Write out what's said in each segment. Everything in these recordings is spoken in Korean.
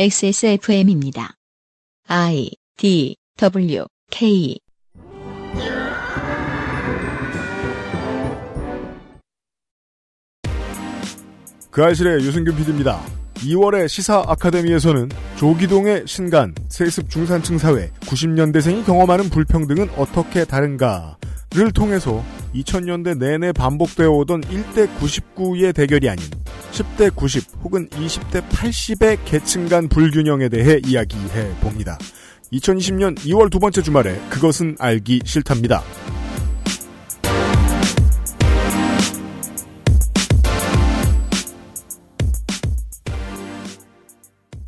XSFM입니다. I D W K 그 알실의 유승균 PD입니다. 2월의 시사 아카데미에서는 조기동의 신간, 세습 중산층 사회, 90년대생이 경험하는 불평등은 어떻게 다른가 를 통해서 2000년대 내내 반복되어 오던 1대 99의 대결이 아닌 10대 90 혹은 20대 80의 계층 간 불균형에 대해 이야기해 봅니다. 2020년 2월 두 번째 주말에 그것은 알기 싫답니다.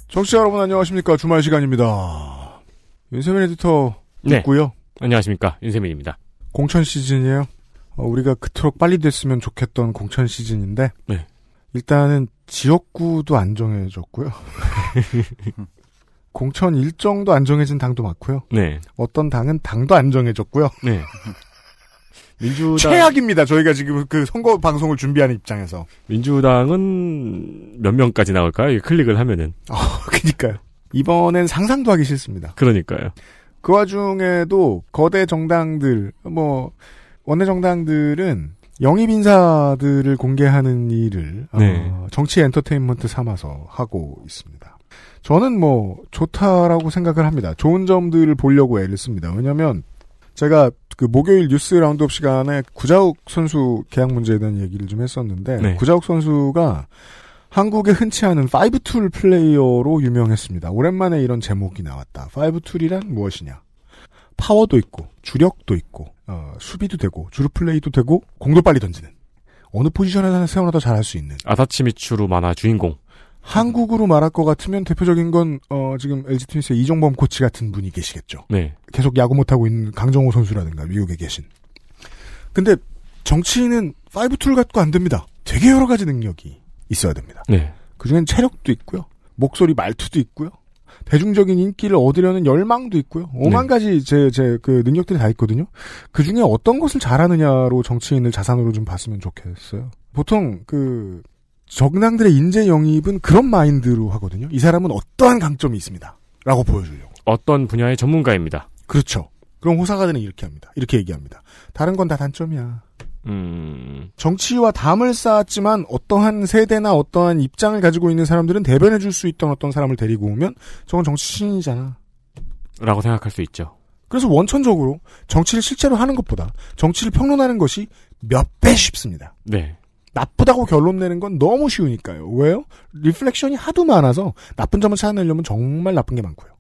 청취자 여러분 안녕하십니까 주말 시간입니다. 윤세민 에디터 네. 있고요. 안녕하십니까 윤세민입니다. 공천 시즌이에요. 어, 우리가 그토록 빨리 됐으면 좋겠던 공천 시즌인데 네. 일단은 지역구도 안 정해졌고요. 공천 일정도 안 정해진 당도 많고요. 네, 어떤 당은 당도 안 정해졌고요. 네. 민주당 최악입니다. 저희가 지금 그 선거 방송을 준비하는 입장에서. 민주당은 몇 명까지 나올까요? 클릭을 하면은 어, 그니까요. 이번엔 상상도 하기 싫습니다. 그러니까요. 그 와중에도 거대 정당들, 뭐, 원내 정당들은 영입 인사들을 공개하는 일을 네. 어, 정치 엔터테인먼트 삼아서 하고 있습니다. 저는 뭐 좋다라고 생각을 합니다. 좋은 점들을 보려고 애를 씁니다. 왜냐하면 제가 그 목요일 뉴스 라운드업 시간에 구자욱 선수 계약 문제에 대한 얘기를 좀 했었는데 네. 구자욱 선수가 한국에 흔치 않은 5툴 플레이어로 유명했습니다. 오랜만에 이런 제목이 나왔다. 5툴이란 무엇이냐? 파워도 있고 주력도 있고 어, 수비도 되고 주루 플레이도 되고 공도 빨리 던지는 어느 포지션에서 세워놔도 잘할 수 있는 아다치미추루 만화 주인공. 한국으로 말할 것 같으면 대표적인 건 어, 지금 LG 트윈스의 이종범 코치 같은 분이 계시겠죠. 네, 계속 야구 못하고 있는 강정호 선수라든가 미국에 계신. 근데 정치인은 5툴 갖고 안 됩니다. 되게 여러 가지 능력이 있어야 됩니다. 네, 그중엔 체력도 있고요. 목소리 말투도 있고요. 대중적인 인기를 얻으려는 열망도 있고요. 오만 네. 가지 제, 제, 그 능력들이 다 있거든요. 그 중에 어떤 것을 잘하느냐로 정치인을 자산으로 좀 봤으면 좋겠어요. 보통 그, 정당들의 인재 영입은 그런 마인드로 하거든요. 이 사람은 어떠한 강점이 있습니다. 라고 보여주려고. 어떤 분야의 전문가입니다. 그렇죠. 그럼 호사가들은 이렇게 합니다. 이렇게 얘기합니다. 다른 건 다 단점이야. 음, 정치와 담을 쌓았지만 어떠한 세대나 어떠한 입장을 가지고 있는 사람들은 대변해 줄 수 있던 어떤 사람을 데리고 오면 저건 정치신이잖아. 라고 생각할 수 있죠. 그래서 원천적으로 정치를 실제로 하는 것보다 정치를 평론하는 것이 몇 배 쉽습니다. 네, 나쁘다고 결론 내는 건 너무 쉬우니까요. 왜요? reflection이 하도 많아서 나쁜 점을 찾아내려면 정말 나쁜 게 많고요.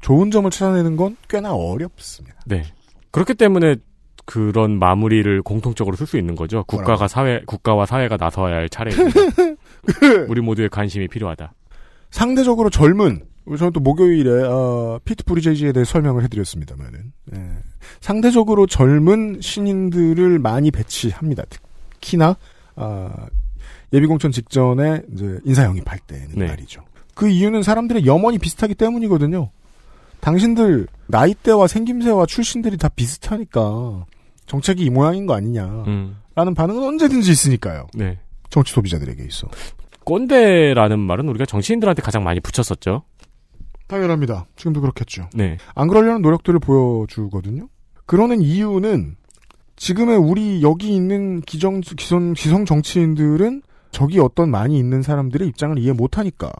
좋은 점을 찾아내는 건 꽤나 어렵습니다. 네. 그렇기 때문에 그런 마무리를 공통적으로 쓸 수 있는 거죠. 국가가 사회, 국가와 사회가 나서야 할 차례입니다. 우리 모두의 관심이 필요하다. 상대적으로 젊은 저는 또 목요일에 어, 피트 브리제이지에 대해 설명을 해드렸습니다만은 예. 상대적으로 젊은 신인들을 많이 배치합니다. 특히나 아, 예비공천 직전에 이제 인사 영입할 때는 네. 말이죠. 그 이유는 사람들의 염원이 비슷하기 때문이거든요. 당신들 나이대와 생김새와 출신들이 다 비슷하니까 정책이 이 모양인 거 아니냐라는 음, 반응은 언제든지 있으니까요. 네. 정치 소비자들에게 있어. 꼰대라는 말은 우리가 정치인들한테 가장 많이 붙였었죠. 당연합니다. 지금도 그렇겠죠. 네, 안 그러려는 노력들을 보여주거든요. 그러는 이유는 지금의 우리 여기 있는 기정 기성 기성 정치인들은 저기 어떤 많이 있는 사람들의 입장을 이해 못하니까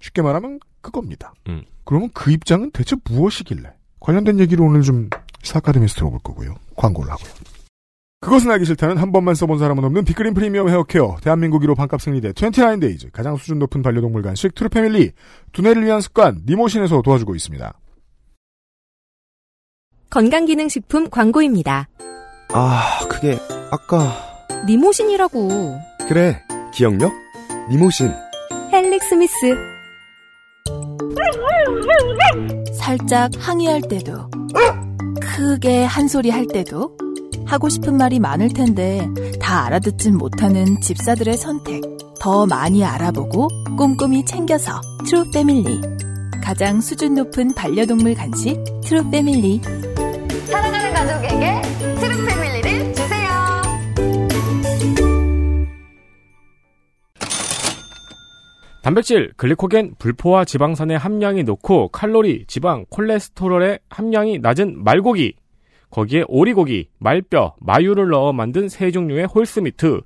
쉽게 말하면 그겁니다. 음. 그러면 그 입장은 대체 무엇이길래 관련된 얘기를 오늘 좀 시사 아카데미에서 들어볼 거고요. 광고를 하고요. 그것은 알기 싫다는 한 번만 써본 사람은 없는 빅그린 프리미엄 헤어케어 대한민국 1호 반값 생리대 29데이즈 가장 수준 높은 반려동물 간식 트루패밀리 두뇌를 위한 습관 니모신에서 도와주고 있습니다. 건강기능식품 광고입니다. 아, 그게 아까 니모신이라고. 그래 기억력 니모신 헬릭 스미스. 살짝 항의할 때도, 크게 한 소리 할 때도, 하고 싶은 말이 많을 텐데 다 알아듣진 못하는 집사들의 선택. 더 많이 알아보고 꼼꼼히 챙겨서 트루 패밀리. 가장 수준 높은 반려동물 간식 트루 패밀리. 단백질, 글리코겐, 불포화 지방산의 함량이 높고 칼로리, 지방, 콜레스테롤의 함량이 낮은 말고기, 거기에 오리고기, 말뼈, 마유를 넣어 만든 세 종류의 홀스미트,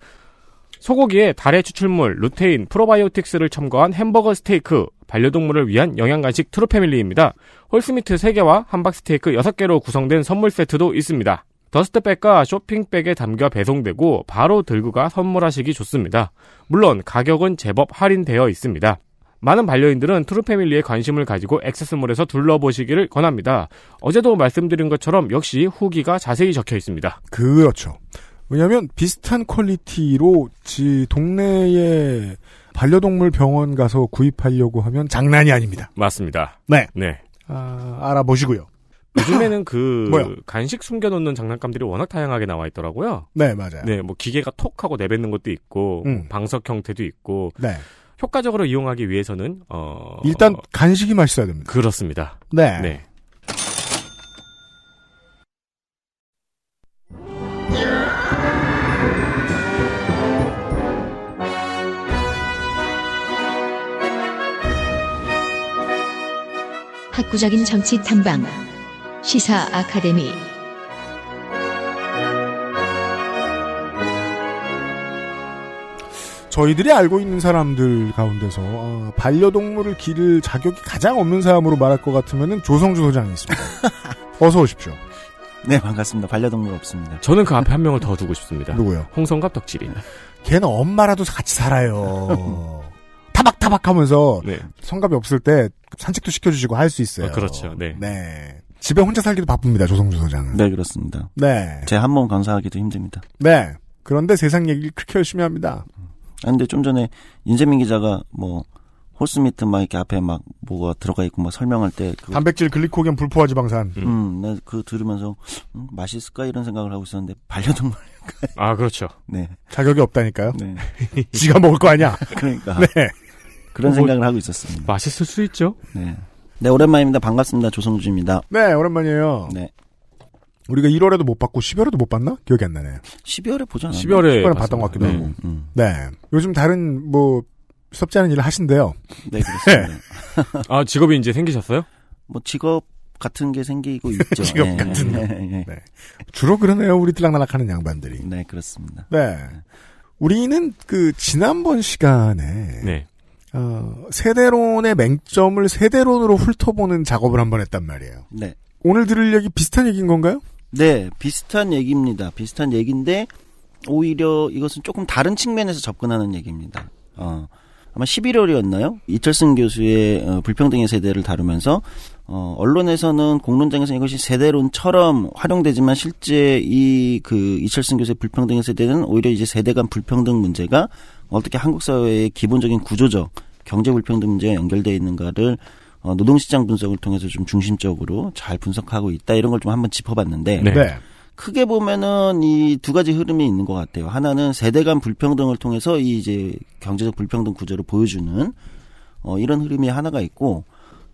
소고기에 달의 추출물, 루테인, 프로바이오틱스를 첨가한 햄버거 스테이크, 반려동물을 위한 영양간식 트루패밀리입니다. 홀스미트 3개와 함박 스테이크 6개로 구성된 선물 세트도 있습니다. 더스트백과 쇼핑백에 담겨 배송되고 바로 들고 가 선물하시기 좋습니다. 물론 가격은 제법 할인되어 있습니다. 많은 반려인들은 트루패밀리에 관심을 가지고 액세스몰에서 둘러보시기를 권합니다. 어제도 말씀드린 것처럼 역시 후기가 자세히 적혀 있습니다. 그렇죠. 왜냐하면 비슷한 퀄리티로 지 동네에 반려동물 병원 가서 구입하려고 하면 장난이 아닙니다. 맞습니다. 네. 네. 아, 알아보시고요. 요즘에는 그 뭐요? 간식 숨겨놓는 장난감들이 워낙 다양하게 나와 있더라고요. 네, 맞아요. 네, 뭐 기계가 톡 하고 내뱉는 것도 있고 음. 방석 형태도 있고 네. 효과적으로 이용하기 위해서는 어 일단 어, 간식이 맛있어야 됩니다. 그렇습니다. 네. 네. 학구적인 정치 탐방 시사 아카데미 저희들이 알고 있는 사람들 가운데서 어, 반려동물을 기를 자격이 가장 없는 사람으로 말할 것 같으면은 조성주 소장이 있습니다. 어서 오십시오. 네, 반갑습니다. 반려동물 없습니다. 저는 그 앞에 한 명을 더 두고 싶습니다. 누구요? 홍성갑 덕질이. 걔는 엄마라도 같이 살아요. 타박타박하면서 네. 성갑이 없을 때 산책도 시켜주시고 할 수 있어요. 어, 그렇죠. 네. 네. 집에 혼자 살기도 바쁩니다. 조성주 소장은. 네, 그렇습니다. 네. 제 한몸 강사하기도 힘듭니다. 네. 그런데 세상 얘기를 그렇게 열심히 합니다. 아, 근데 좀 전에 윤재민 기자가 뭐 홀스미트 막 이렇게 앞에 막 뭐가 들어가 있고 막 설명할 때 그, 단백질, 글리코겐, 불포화 지방산. 음, 나그 들으면서 음, 맛있을까 이런 생각을 하고 있었는데 반려동물 아 그렇죠. 네. 자격이 없다니까요. 네. 지가 먹을 거 아니야. 그러니까 네. 그런 뭐- 생각을 하고 있었습니다. 맛있을 수 있죠. 네. 네, 오랜만입니다. 반갑습니다. 조성주입니다. 네, 오랜만이에요. 네. 우리가 1월에도 못 받고 12월에도 못 받나? 기억이 안 나네. 12월에 보지 않았나요? 12월에 12월에 봤던 것 같기도 네. 하고. 음, 음. 네. 요즘 다른 뭐 무섭지 않은 일을 하신대요. 네, 그렇습니다. 아 직업이 이제 생기셨어요? 뭐 직업 같은 게 생기고 있죠. 직업 예, 같은 예, 예. 네. 주로 그러네요. 우리 들락날락하는 양반들이. 네, 그렇습니다. 네. 우리는 그 지난번 시간에 네. 어, 세대론의 맹점을 세대론으로 훑어보는 작업을 한번 했단 말이에요. 네. 오늘 들을 얘기 비슷한 얘기인 건가요? 네, 비슷한 얘기입니다. 비슷한 얘기인데 오히려 이것은 조금 다른 측면에서 접근하는 얘기입니다. 어, 아마 11월이었나요? 이철승 교수의 어, 불평등의 세대를 다루면서 어, 언론에서는 공론장에서 이것이 세대론처럼 활용되지만 실제 이 그 이철승 교수의 불평등의 세대는 오히려 이제 세대 간 불평등 문제가 어떻게 한국 사회의 기본적인 구조적 경제 불평등 문제와 연결되어 있는가를 어, 노동시장 분석을 통해서 좀 중심적으로 잘 분석하고 있다 이런 걸 좀 한번 짚어봤는데 네. 크게 보면은 이 두 가지 흐름이 있는 것 같아요. 하나는 세대 간 불평등을 통해서 이 이제 경제적 불평등 구조를 보여주는 어, 이런 흐름이 하나가 있고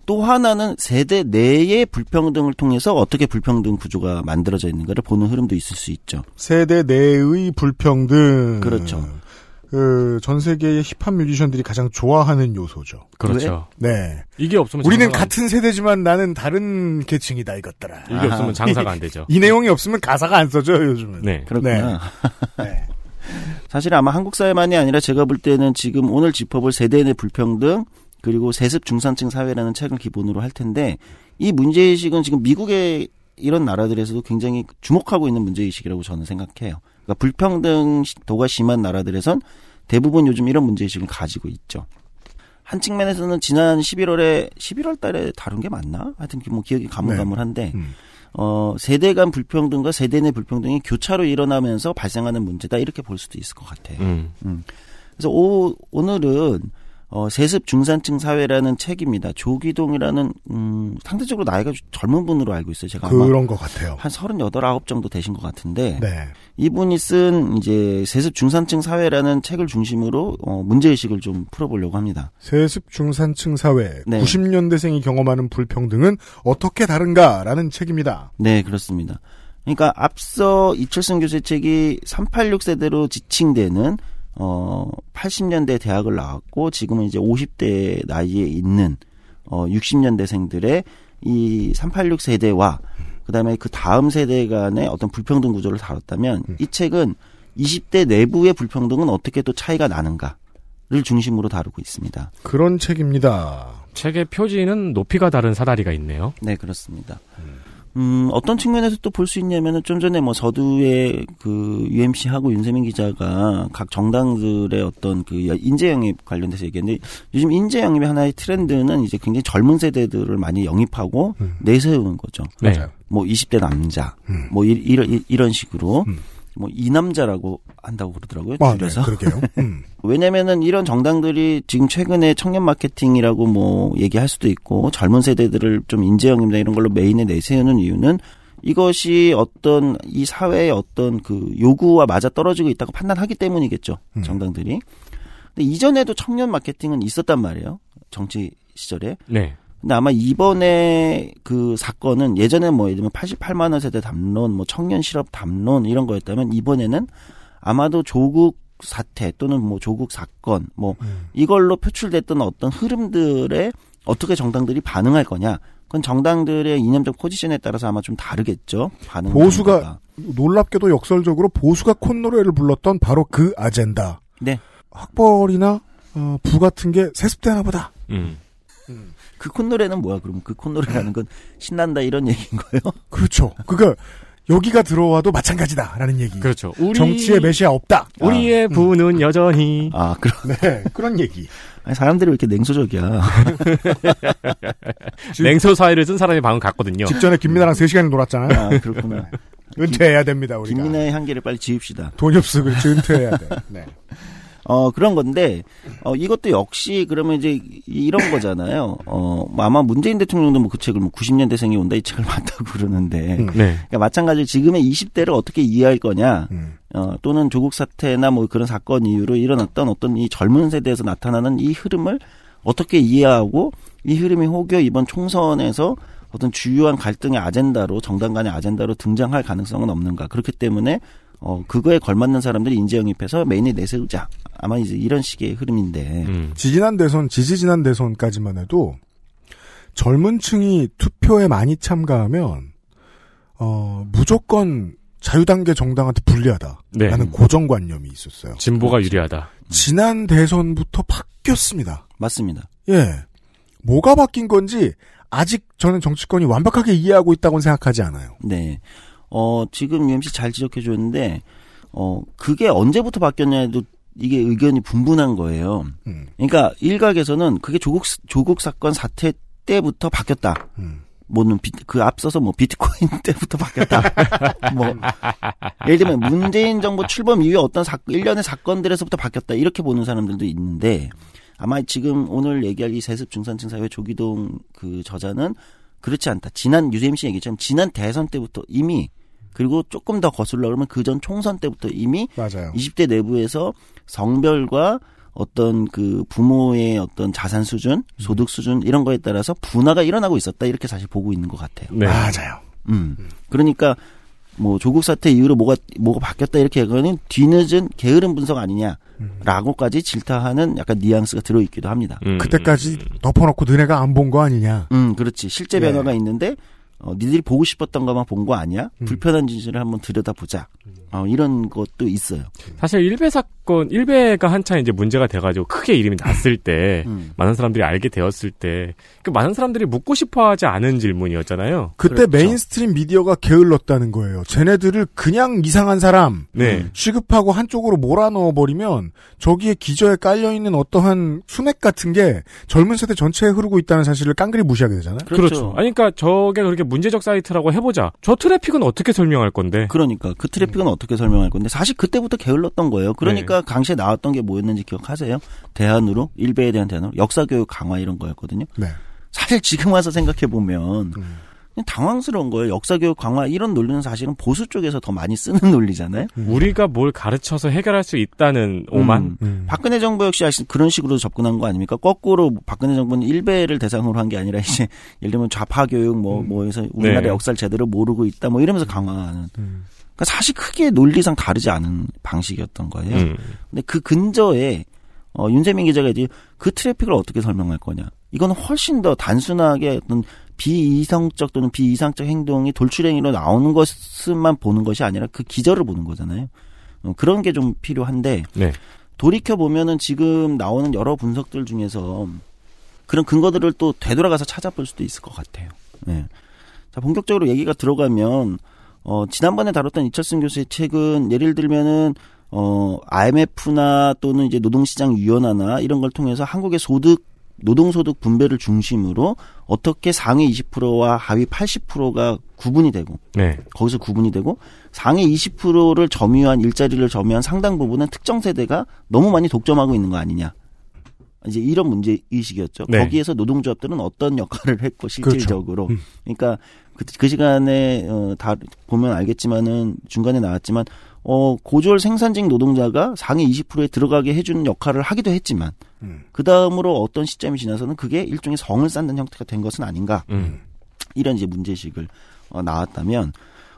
또 하나는 세대 내의 불평등을 통해서 어떻게 불평등 구조가 만들어져 있는가를 보는 흐름도 있을 수 있죠. 세대 내의 불평등. 그렇죠. 그, 전 세계의 힙합 뮤지션들이 가장 좋아하는 요소죠. 그렇죠. 네. 이게 없으면 우리는 같은 세대지만 나는 다른 계층이다, 이것들아. 안, 이게 없으면 장사가 안 되죠. 이 내용이 없으면 가사가 안 써져요, 요즘은. 네. 그렇구나. 네. 사실 아마 한국 사회만이 아니라 제가 볼 때는 지금 오늘 짚어볼 세대 내 불평등 그리고 세습 중산층 사회라는 책을 기본으로 할 텐데 이 문제의식은 지금 미국의 이런 나라들에서도 굉장히 주목하고 있는 문제의식이라고 저는 생각해요. 그러니까 불평등 도가 심한 나라들에선 대부분 요즘 이런 문제의식을 가지고 있죠. 한 측면에서는 지난 11월에 11월 달에 다룬 게 맞나? 하여튼 뭐 기억이 가물가물한데 음. 어, 세대 간 불평등과 세대 내 불평등이 교차로 일어나면서 발생하는 문제다 이렇게 볼 수도 있을 것 같아요. 음. 그래서 오, 오늘은 어, 세습 중산층 사회라는 책입니다. 조기동이라는 음, 상대적으로 나이가 좀 젊은 분으로 알고 있어요. 제가 아마 그런 것 같아요. 한 38, 9 정도 되신 것 같은데 네. 이분이 쓴 이제 세습 중산층 사회라는 책을 중심으로 어, 문제 의식을 좀 풀어보려고 합니다. 세습 중산층 사회, 네. 90년대생이 경험하는 불평등은 어떻게 다른가라는 책입니다. 네, 그렇습니다. 그러니까 앞서 이철승 교수의 책이 386 세대로 지칭되는 어 80년대 대학을 나왔고 지금은 이제 50대 나이에 있는 어 60년대생들의 이 386 세대와 그다음에 그 다음 세대 간의 어떤 불평등 구조를 다뤘다면 이 책은 20대 내부의 불평등은 어떻게 또 차이가 나는가를 중심으로 다루고 있습니다. 그런 책입니다. 책의 표지는 높이가 다른 사다리가 있네요. 네, 그렇습니다. 음, 어떤 측면에서 또 볼 수 있냐면은 좀 전에 뭐 서두에 그 UMC하고 윤세민 기자가 각 정당들의 어떤 그 인재 영입 관련돼서 얘기했는데 요즘 인재 영입의 하나의 트렌드는 이제 굉장히 젊은 세대들을 많이 영입하고 음. 내세우는 거죠. 네. 뭐 20대 남자, 음. 뭐 이, 이런 이런 식으로 음. 뭐 이남자라고 한다고 그러더라고요. 아, 네, 줄여서. 그러게요. 음. 왜냐면은 이런 정당들이 지금 최근에 청년 마케팅이라고 뭐 얘기할 수도 있고 젊은 세대들을 좀 인재 영입이나 이런 걸로 메인에 내세우는 이유는 이것이 어떤 이 사회의 어떤 그 요구와 맞아 떨어지고 있다고 판단하기 때문이겠죠. 음. 정당들이. 근데 이전에도 청년 마케팅은 있었단 말이에요. 정치 시절에. 네. 근데 아마 이번에 그 사건은 예전에 뭐 예를 들면 88만 원 세대 담론, 뭐 청년 실업 담론 이런 거였다면 이번에는 아마도 조국 사태 또는 뭐 조국 사건 뭐 음. 이걸로 표출됐던 어떤 흐름들에 어떻게 정당들이 반응할 거냐. 그건 정당들의 이념적 포지션에 따라서 아마 좀 다르겠죠. 반응 보수가- 정도가. 놀랍게도 역설적으로 보수가 콧노래를 불렀던 바로 그 아젠다. 네. 학벌이나 어, 부 같은 게 세습되나 보다. 음. 그 콧노래는 뭐야? 그럼 그 콧노래라는 건 신난다 이런 얘기인 거예요? 그렇죠. 그러니까 여기가 들어와도 마찬가지다라는 얘기. 그렇죠. 우리 정치에 메시아 없다. 우리의 부는 여전히 아, 그럼 네, 그런 얘기. 아니, 사람들이 왜 이렇게 냉소적이야? 냉소 사회를 쓴 사람이 방금 갔거든요. 직전에 김민아랑 3 시간을 놀았잖아요. 아, 그렇구나. 은퇴해야 됩니다, 우리가. 김민아의 한계를 빨리 지읍시다. 돈이 없어, 그렇지, 은퇴해야 돼. 네. 어, 그런 건데, 어, 이것도 역시 그러면 이제 이런 거잖아요. 어, 뭐 아마 문재인 대통령도 뭐 그 책을 뭐 90년대생이 온다 이 책을 봤다고 그러는데, 음. 네. 그러니까 마찬가지로 지금의 20대를 어떻게 이해할 거냐, 음. 어, 또는 조국 사태나 뭐 그런 사건 이후로 일어났던 어떤 이 젊은 세대에서 나타나는 이 흐름을 어떻게 이해하고 이 흐름이 혹여 이번 총선에서 어떤 주요한 갈등의 아젠다로 정당 간의 아젠다로 등장할 가능성은 없는가. 그렇기 때문에 어, 그거에 걸맞는 사람들이 인재 영입해서 메인에 내세우자. 아마 이제 이런 식의 흐름인데. 음. 지지난 대선, 지지지난 대선까지만 해도 젊은 층이 투표에 많이 참가하면, 어, 무조건 자유단계 정당한테 불리하다. 네. 라는 고정관념이 있었어요. 진보가 유리하다. 지난 대선부터 바뀌었습니다. 맞습니다. 예. 뭐가 바뀐 건지 아직 저는 정치권이 완벽하게 이해하고 있다고는 생각하지 않아요. 네. 어, 지금 UMC 잘 지적해 줬는데, 어, 그게 언제부터 바뀌었냐에도 이게 의견이 분분한 거예요. 음, 그러니까 일각에서는 그게 조국 조국 사건 사태 때부터 바뀌었다. 음. 뭐는 비, 그 앞서서 뭐 비트코인 때부터 바뀌었다. 뭐 예를 들면 문재인 정부 출범 이후에 어떤 사, 일련의 사건들에서부터 바뀌었다. 이렇게 보는 사람들도 있는데 아마 지금 오늘 얘기할 이 세습 중산층 사회 조기동 그 저자는 그렇지 않다. 지난 유재임 씨 얘기처럼 지난 대선 때부터 이미 그리고 조금 더 거슬러 그러면 그 전 총선 때부터 이미 맞아요. 20대 내부에서 성별과 어떤 그 부모의 어떤 자산 수준, 소득 수준 이런 거에 따라서 분화가 일어나고 있었다 이렇게 사실 보고 있는 것 같아요. 네. 맞아요. 음. 그러니까 뭐 조국 사태 이후로 뭐가 뭐가 바뀌었다 이렇게 하고는 뒤늦은 게으른 분석 아니냐라고까지 질타하는 약간 뉘앙스가 들어 있기도 합니다. 음. 그때까지 덮어놓고 너네가 안 본 거 아니냐. 음, 그렇지. 실제 네. 변화가 있는데 어, 니들이 보고 싶었던 것만 본 거 아니야? 음. 불편한 진실을 한번 들여다보자. 어, 이런 것도 있어요. 사실 일베 사건, 일베가 한창 이제 문제가 돼가지고 크게 이름이 났을 때, 음. 많은 사람들이 알게 되었을 때, 그 많은 사람들이 묻고 싶어 하지 않은 질문이었잖아요. 그때 그렇죠. mainstream 미디어가 게을렀다는 거예요. 쟤네들을 그냥 이상한 사람 네. 음. 취급하고 한쪽으로 몰아넣어 버리면 저기에 기저에 깔려 있는 어떠한 수맥 같은 게 젊은 세대 전체에 흐르고 있다는 사실을 깡그리 무시하게 되잖아요. 그렇죠. 아니, 그러니까 저게 그렇게 문제적 사이트라고 해보자. 저 트래픽은 어떻게 설명할 건데? 그러니까 그 트래픽은 어떻게 설명할 건데 사실 그때부터 게을렀던 거예요. 그러니까 당시에 나왔던 게 뭐였는지 기억하세요? 대안으로 일베에 대한 대안으로 역사 교육 강화 이런 거였거든요. 네. 사실 지금 와서 생각해 보면 음. 당황스러운 거예요. 역사 교육 강화 이런 논리는 사실은 보수 쪽에서 더 많이 쓰는 논리잖아요. 우리가 뭘 가르쳐서 해결할 수 있다는 오만? 음. 음. 박근혜 정부 역시 그런 식으로 접근한 거 아닙니까? 거꾸로 박근혜 정부는 일베를 대상으로 한 게 아니라 이제 예를 들면 좌파 교육 뭐 음. 뭐 해서 우리나라 네. 역사를 제대로 모르고 있다 뭐 이러면서 강화하는 음. 그러니까 사실 크게 논리상 다르지 않은 방식이었던 거예요. 음. 근데 그 근저에 어, 윤세민 기자가 이제 그 트래픽을 어떻게 설명할 거냐. 이건 훨씬 더 단순하게 어떤 비이성적 또는 비이상적 행동이 돌출행위로 나오는 것만 보는 것이 아니라 그 기저를 보는 거잖아요. 어, 그런 게 좀 필요한데 네. 돌이켜 보면은 지금 나오는 여러 분석들 중에서 그런 근거들을 또 되돌아가서 찾아볼 수도 있을 것 같아요. 네. 자 본격적으로 얘기가 들어가면 어 지난번에 다뤘던 이철승 교수의 책은 예를 들면은 어 IMF나 또는 이제 노동시장 위원화나 이런 걸 통해서 한국의 소득 노동소득 분배를 중심으로 어떻게 상위 20%와 하위 80%가 구분이 되고 네. 거기서 구분이 되고 상위 20%를 점유한 일자리를 점유한 상당 부분은 특정 세대가 너무 많이 독점하고 있는 거 아니냐. 이제 이런 문제 의식이었죠. 네. 거기에서 노동조합들은 어떤 역할을 했고 실질적으로. 그렇죠. 음. 그러니까 그, 그 시간에 어, 다 보면 알겠지만은 중간에 나왔지만 어 고졸 생산직 노동자가 상위 20%에 들어가게 해주는 역할을 하기도 했지만 음. 그 다음으로 어떤 시점이 지나서는 그게 일종의 성을 쌓는 형태가 된 것은 아닌가. 음. 이런 이제 문제식을 어, 나왔다면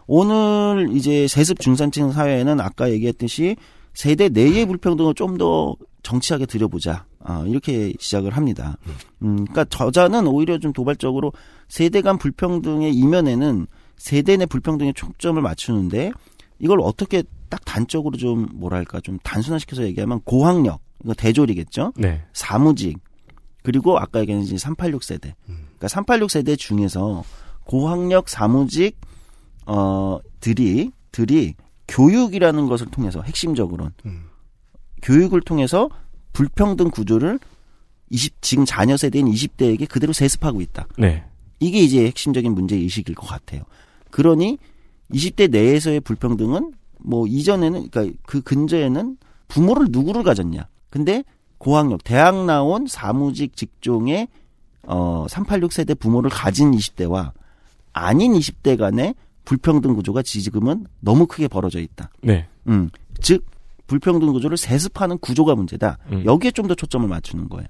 오늘 이제 세습 중산층 사회에는 아까 얘기했듯이 세대 내의 불평등을 좀 더 정치하게 들여보자. 아, 이렇게 시작을 합니다. 음, 그러니까 저자는 오히려 좀 도발적으로 세대 간 불평등의 이면에는 세대 내 불평등에 초점을 맞추는데 이걸 어떻게 딱 단적으로 좀 뭐랄까 좀 단순화시켜서 얘기하면 고학력 이거 대졸이겠죠. 네. 사무직 그리고 아까 얘기한 이제 386 세대. 그러니까 386 세대 중에서 고학력 사무직 어 들이 들이 교육이라는 것을 통해서 핵심적으로는 음. 교육을 통해서 불평등 구조를 20 지금 자녀 세대인 20대에게 그대로 세습하고 있다. 네. 이게 이제 핵심적인 문제 의식일 것 같아요. 그러니 20대 내에서의 불평등은 뭐 이전에는 그러니까 그 근저에는 부모를 누구를 가졌냐. 근데 고학력 대학 나온 사무직 직종의 어 386 세대 부모를 가진 20대와 아닌 20대 간의 불평등 구조가 지금은 너무 크게 벌어져 있다. 네. 음. 즉 불평등 구조를 세습하는 구조가 문제다. 음. 여기에 좀 더 초점을 맞추는 거예요.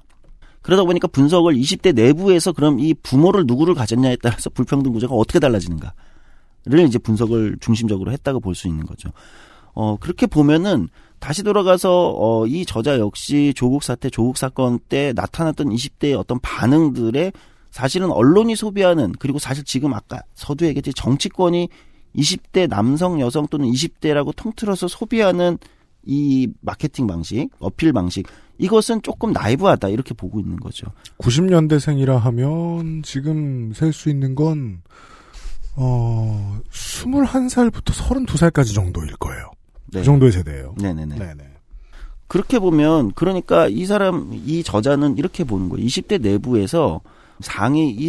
그러다 보니까 분석을 20대 내부에서 그럼 이 부모를 누구를 가졌냐에 따라서 불평등 구조가 어떻게 달라지는가 를 이제 분석을 중심적으로 했다고 볼 수 있는 거죠. 어, 그렇게 보면은 다시 돌아가서 어, 이 저자 역시 조국 사태, 조국 사건 때 나타났던 20대의 어떤 반응들에 사실은 언론이 소비하는 그리고 사실 지금 아까 서두 얘기했듯이 정치권이 20대 남성, 여성 또는 20대라고 통틀어서 소비하는 이 마케팅 방식, 어필 방식 이것은 조금 나이브하다 이렇게 보고 있는 거죠. 90년대생이라 하면 지금 셀 수 있는 건 어, 21살부터 32살까지 정도일 거예요. 네. 그 정도의 세대예요. 네네네. 네네. 그렇게 보면 그러니까 이 사람 이 저자는 이렇게 보는 거예요. 20대 내부에서 상위 이,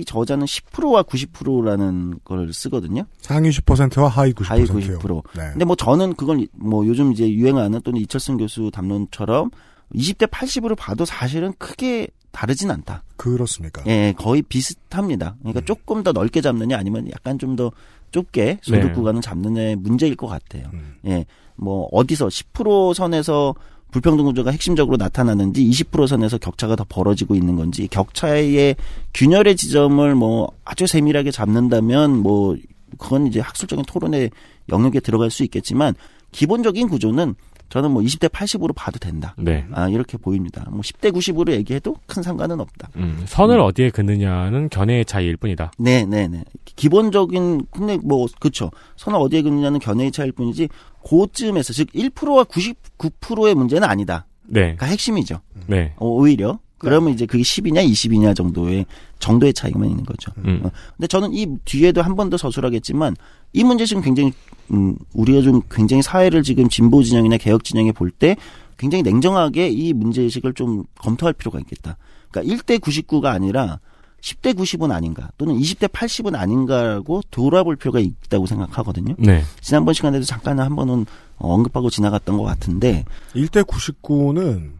이 저자는 10%와 90%라는 걸 쓰거든요. 상위 10%와 하위 90%요. 하위 90%. 네. 근데 뭐 저는 그걸 뭐 요즘 이제 유행하는 또는 이철승 교수 담론처럼 20대 80으로 봐도 사실은 크게 다르진 않다. 그렇습니까? 예, 거의 비슷합니다. 그러니까 음. 조금 더 넓게 잡느냐 아니면 약간 좀 더 좁게 소득 네. 구간을 잡느냐의 문제일 것 같아요. 음. 예, 뭐 어디서 10% 선에서 불평등 구조가 핵심적으로 나타나는지 20% 선에서 격차가 더 벌어지고 있는 건지 격차의 균열의 지점을 뭐 아주 세밀하게 잡는다면 뭐 그건 이제 학술적인 토론의 영역에 들어갈 수 있겠지만 기본적인 구조는 저는 뭐 20대 80으로 봐도 된다. 네. 아 이렇게 보입니다. 뭐 10대 90으로 얘기해도 큰 상관은 없다. 음, 선을 어디에 긋느냐는 견해의 차이일 뿐이다. 네, 네, 네. 기본적인 근데 뭐 그렇죠. 선을 어디에 긋느냐는 견해의 차이일 뿐이지 고쯤에서 즉 1%와 99%의 문제는 아니다. 네. 가 핵심이죠. 네. 어, 오히려 그러면 이제 그게 10이냐 20이냐 정도의 정도의 차이만 있는 거죠. 음. 어, 근데 저는 이 뒤에도 한 번 더 서술하겠지만 이 문제 지금 굉장히 음, 우리가 좀 굉장히 사회를 지금 진보 진영이나 개혁 진영에 볼 때 굉장히 냉정하게 이 문제 의식을 좀 검토할 필요가 있겠다. 그러니까 1대 99가 아니라 10대 90은 아닌가 또는 20대 80은 아닌가라고 돌아볼 필요가 있다고 생각하거든요. 네. 지난번 시간에도 잠깐 한 번은 어, 언급하고 지나갔던 것 같은데 1대 99는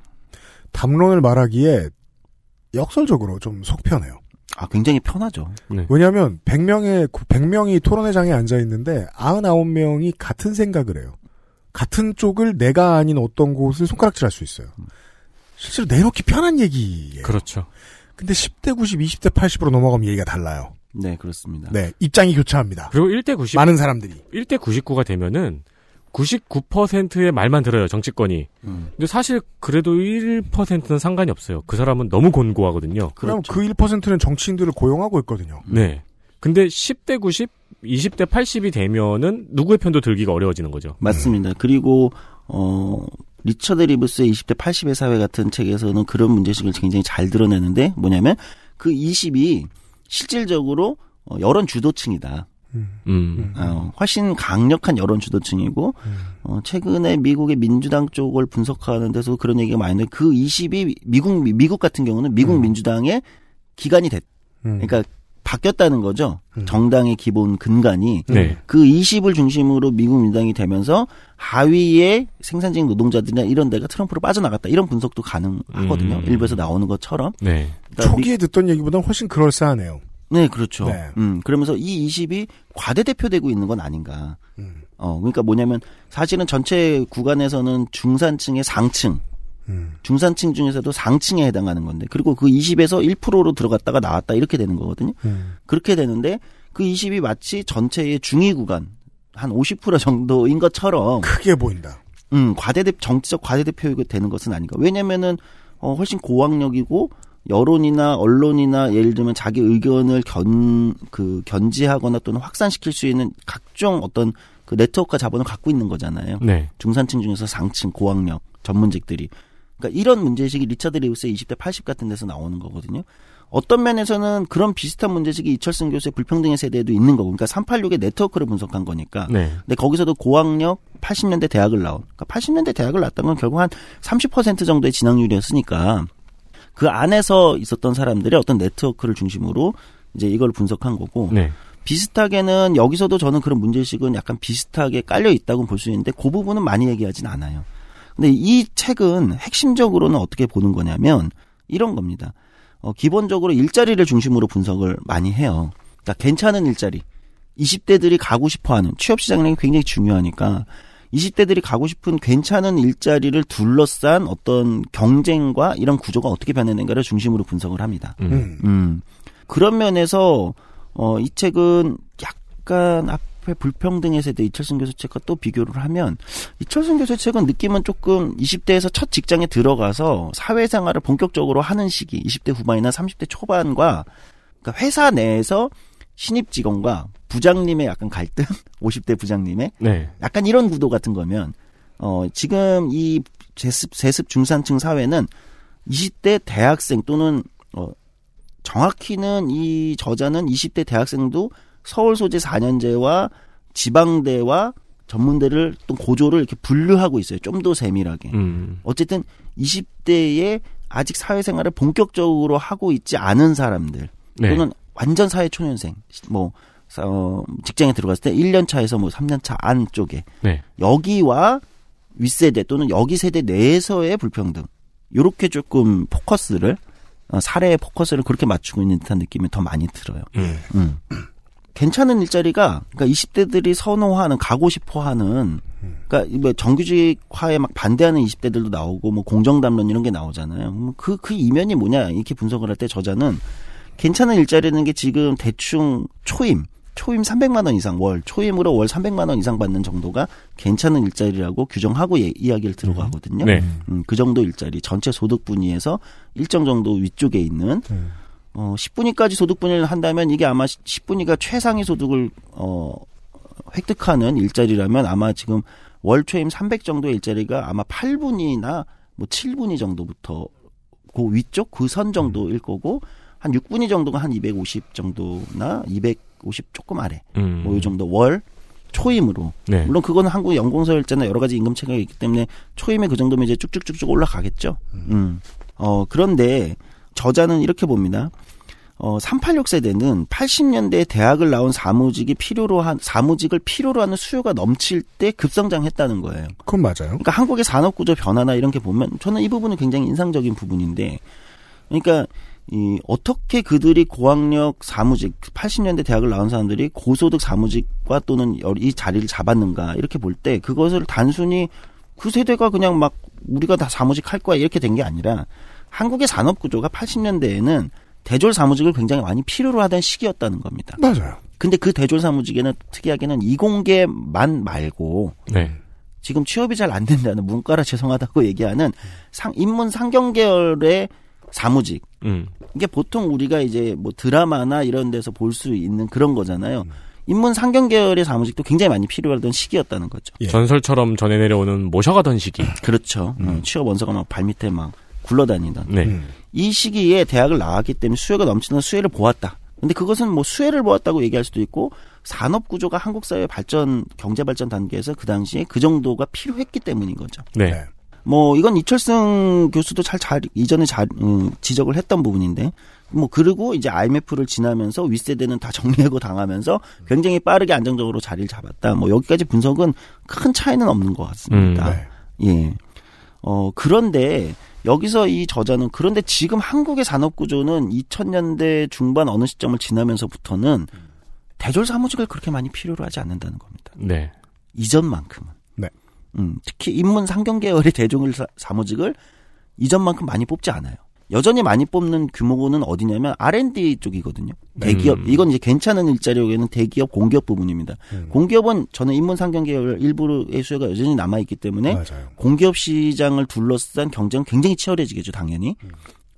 담론을 말하기에 역설적으로 좀 속편해요. 아 굉장히 편하죠. 왜냐하면 100명의 100명이 토론회장에 앉아 있는데 99명이 같은 생각을 해요. 같은 쪽을 내가 아닌 어떤 곳을 손가락질할 수 있어요. 실제로 내놓기 편한 얘기예요. 그렇죠. 근데 10대 90, 20대 80으로 넘어가면 얘기가 달라요. 네, 그렇습니다. 네, 입장이 교차합니다. 그리고 1대 90, 많은 사람들이. 1대 99가 되면은 99%의 말만 들어요, 정치권이. 음, 근데 사실 그래도 1%는 상관이 없어요. 그 사람은 너무 곤고하거든요. 그럼 그렇죠. 그 1%는 정치인들을 고용하고 있거든요. 네. 근데 10대 90, 20대 80이 되면은 누구의 편도 들기가 어려워지는 거죠. 맞습니다. 그리고 어 리처드 리브스의 20대 80의 사회 같은 책에서는 그런 문제식을 굉장히 잘 드러내는데 뭐냐면 그 20이 실질적으로 어, 여론 주도층이다. 음. 어, 훨씬 강력한 여론 주도층이고 어, 최근에 미국의 민주당 쪽을 분석하는 데서 그런 얘기가 많이 있는데 그 20이 미국 미국 같은 경우는 미국 민주당의 기간이 됐. 음. 그러니까 바뀌었다는 거죠. 음. 정당의 기본 근간이 네. 그 20을 중심으로 미국 민주당이 되면서 하위의 생산직 노동자들이나 이런 데가 트럼프로 빠져나갔다 이런 분석도 가능하거든요. 음. 일부에서 나오는 것처럼. 네. 그러니까 미- 초기에 듣던 얘기보다는 훨씬 그럴싸하네요. 네, 그렇죠. 네. 음, 그러면서 이 20이 과대대표되고 있는 건 아닌가. 음. 어, 그러니까 뭐냐면 사실은 전체 구간에서는 중산층의 상층, 음. 중산층 중에서도 상층에 해당하는 건데, 그리고 그 20에서 1%로 들어갔다가 나왔다 이렇게 되는 거거든요. 음. 그렇게 되는데 그 20이 마치 전체의 중위 구간 한 50% 정도인 것처럼 크게 보인다. 음, 과대대 정치적 과대대표가 되는 것은 아닌가. 왜냐면은 어 훨씬 고학력이고 여론이나 언론이나 예를 들면 자기 의견을 견 그 견지하거나 또는 확산시킬 수 있는 각종 어떤 그 네트워크와 자본을 갖고 있는 거잖아요. 네. 중산층 중에서 상층, 고학력, 전문직들이. 그러니까 이런 문제의식이 리처드 리우스의 20대 80 같은 데서 나오는 거거든요. 어떤 면에서는 그런 비슷한 문제의식이 이철승 교수의 불평등의 세대에도 있는 거고. 그러니까 386의 네트워크를 분석한 거니까. 네. 근데 거기서도 고학력 80년대 대학을 나온. 그러니까 80년대 대학을 나왔다는 건 결국 한 30% 정도의 진학률이었으니까 그 안에서 있었던 사람들의 어떤 네트워크를 중심으로 이제 이걸 분석한 거고. 네. 비슷하게는 여기서도 저는 그런 문제의식은 약간 비슷하게 깔려 있다고 볼 수 있는데 그 부분은 많이 얘기하진 않아요. 근데 이 책은 핵심적으로는 어떻게 보는 거냐면 이런 겁니다. 어, 기본적으로 일자리를 중심으로 분석을 많이 해요. 그러니까 괜찮은 일자리. 20대들이 가고 싶어 하는 취업 시장이 굉장히 중요하니까 20대들이 가고 싶은 괜찮은 일자리를 둘러싼 어떤 경쟁과 이런 구조가 어떻게 변했는가를 중심으로 분석을 합니다. 음. 음. 음. 그런 면에서 어, 이 책은 약간 앞에 불평등의 세대 이철승 교수 책과 또 비교를 하면 이철승 교수 책은 느낌은 조금 20대에서 첫 직장에 들어가서 사회생활을 본격적으로 하는 시기 20대 후반이나 30대 초반과 그러니까 회사 내에서 신입 직원과 부장님의 약간 갈등 50대 부장님의 네. 약간 이런 구도 같은 거면 어 지금 이 세습 세습 중산층 사회는 20대 대학생 또는 어 정확히는 이 저자는 20대 대학생도 서울 소재 4년제와 지방대와 전문대를 또 고조를 이렇게 분류하고 있어요. 좀 더 세밀하게. 음. 어쨌든 20대에 아직 사회생활을 본격적으로 하고 있지 않은 사람들 네. 또는 완전 사회 초년생 뭐 어, 직장에 들어갔을 때 1년 차에서 뭐 3년 차 안쪽에 네. 여기와 윗세대 또는 여기 세대 내에서의 불평등 요렇게 조금 포커스를 어, 사례의 포커스를 그렇게 맞추고 있는 듯한 느낌이 더 많이 들어요. 음. 음. 괜찮은 일자리가 그러니까 20대들이 선호하는 가고 싶어하는 그러니까 뭐 정규직화에 막 반대하는 20대들도 나오고 뭐 공정담론 이런 게 나오잖아요. 그그 그 이면이 뭐냐 이렇게 분석을 할 때 저자는 괜찮은 일자리라는 게 지금 대충 초임 초임 300만 원 이상 월 초임으로 월 300만 원 이상 받는 정도가 괜찮은 일자리라고 규정하고 예, 이야기를 들어가거든요. 네. 음, 그 정도 일자리 전체 소득 분위에서 일정 정도 위쪽에 있는 음. 어 10분위까지 소득 분위를 한다면 이게 아마 10분위가 최상위 소득을 어 획득하는 일자리라면 아마 지금 월 초임 300 정도의 일자리가 아마 8분이나 뭐 7분위 정도부터 그 위쪽 그 선 정도일 거고 한 6분위 정도가 한 250 정도나 250 조금 아래 음. 뭐이 정도 월 초임으로 네. 물론 그거는 한국 연공서열제나 여러 가지 임금 체계가 있기 때문에 초임에 그 정도면 이제 쭉쭉쭉쭉 올라가겠죠. 음. 어 그런데 저자는 이렇게 봅니다. 어 386 세대는 80년대에 대학을 나온 사무직이 필요로 한 사무직을 필요로 하는 수요가 넘칠 때 급성장했다는 거예요. 그건 맞아요. 그러니까 한국의 산업 구조 변화나 이런 게 보면 저는 이 부분은 굉장히 인상적인 부분인데 그러니까 이 어떻게 그들이 고학력 사무직 80년대 대학을 나온 사람들이 고소득 사무직과 또는 여- 이 자리를 잡았는가 이렇게 볼 때 그것을 단순히 그 세대가 그냥 막 우리가 다 사무직 할 거야 이렇게 된 게 아니라 한국의 산업 구조가 80년대에는 대졸 사무직을 굉장히 많이 필요로 하던 시기였다는 겁니다. 맞아요. 근데 그 대졸 사무직에는 특이하게는 이공계만 말고 네. 지금 취업이 잘 안 된다는 문과라 죄송하다고 얘기하는 상, 인문 상경 계열의 사무직. 음. 이게 보통 우리가 이제 뭐 드라마나 이런 데서 볼 수 있는 그런 거잖아요. 인문 상경 계열의 사무직도 굉장히 많이 필요하던 시기였다는 거죠. 예. 전설처럼 전해 내려오는 모셔가던 시기. 그렇죠. 어, 취업 원서가 막 발밑에 막 굴러다니던. 네. 음. 이 시기에 대학을 나왔기 때문에 수혜가 넘치는 수혜를 보았다. 근데 그것은 뭐 수혜를 보았다고 얘기할 수도 있고 산업 구조가 한국 사회 발전 경제 발전 단계에서 그 당시에 그 정도가 필요했기 때문인 거죠. 네. 네. 뭐 이건 이철승 교수도 잘, 잘 이전에 잘 음, 지적을 했던 부분인데 뭐 그리고 이제 IMF를 지나면서 윗세대는 다 정리하고 당하면서 굉장히 빠르게 안정적으로 자리를 잡았다. 뭐 여기까지 분석은 큰 차이는 없는 것 같습니다. 음, 네. 예. 어, 그런데 여기서 이 저자는 그런데 지금 한국의 산업 구조는 2000년대 중반 어느 시점을 지나면서부터는 대졸 사무직을 그렇게 많이 필요로 하지 않는다는 겁니다. 네. 이전만큼은. 네. 음, 특히 인문 상경 계열의 사- 사무직을 이전만큼 많이 뽑지 않아요. 여전히 많이 뽑는 규모는 어디냐면 R&D 쪽이거든요. 대기업 음. 이건 이제 괜찮은 일자리에는 대기업 공기업 부분입니다. 음. 공기업은 저는 인문 상경 계열 일부의 수요가 여전히 남아 있기 때문에 맞아요. 공기업 시장을 둘러싼 경쟁은 굉장히 치열해지겠죠, 당연히.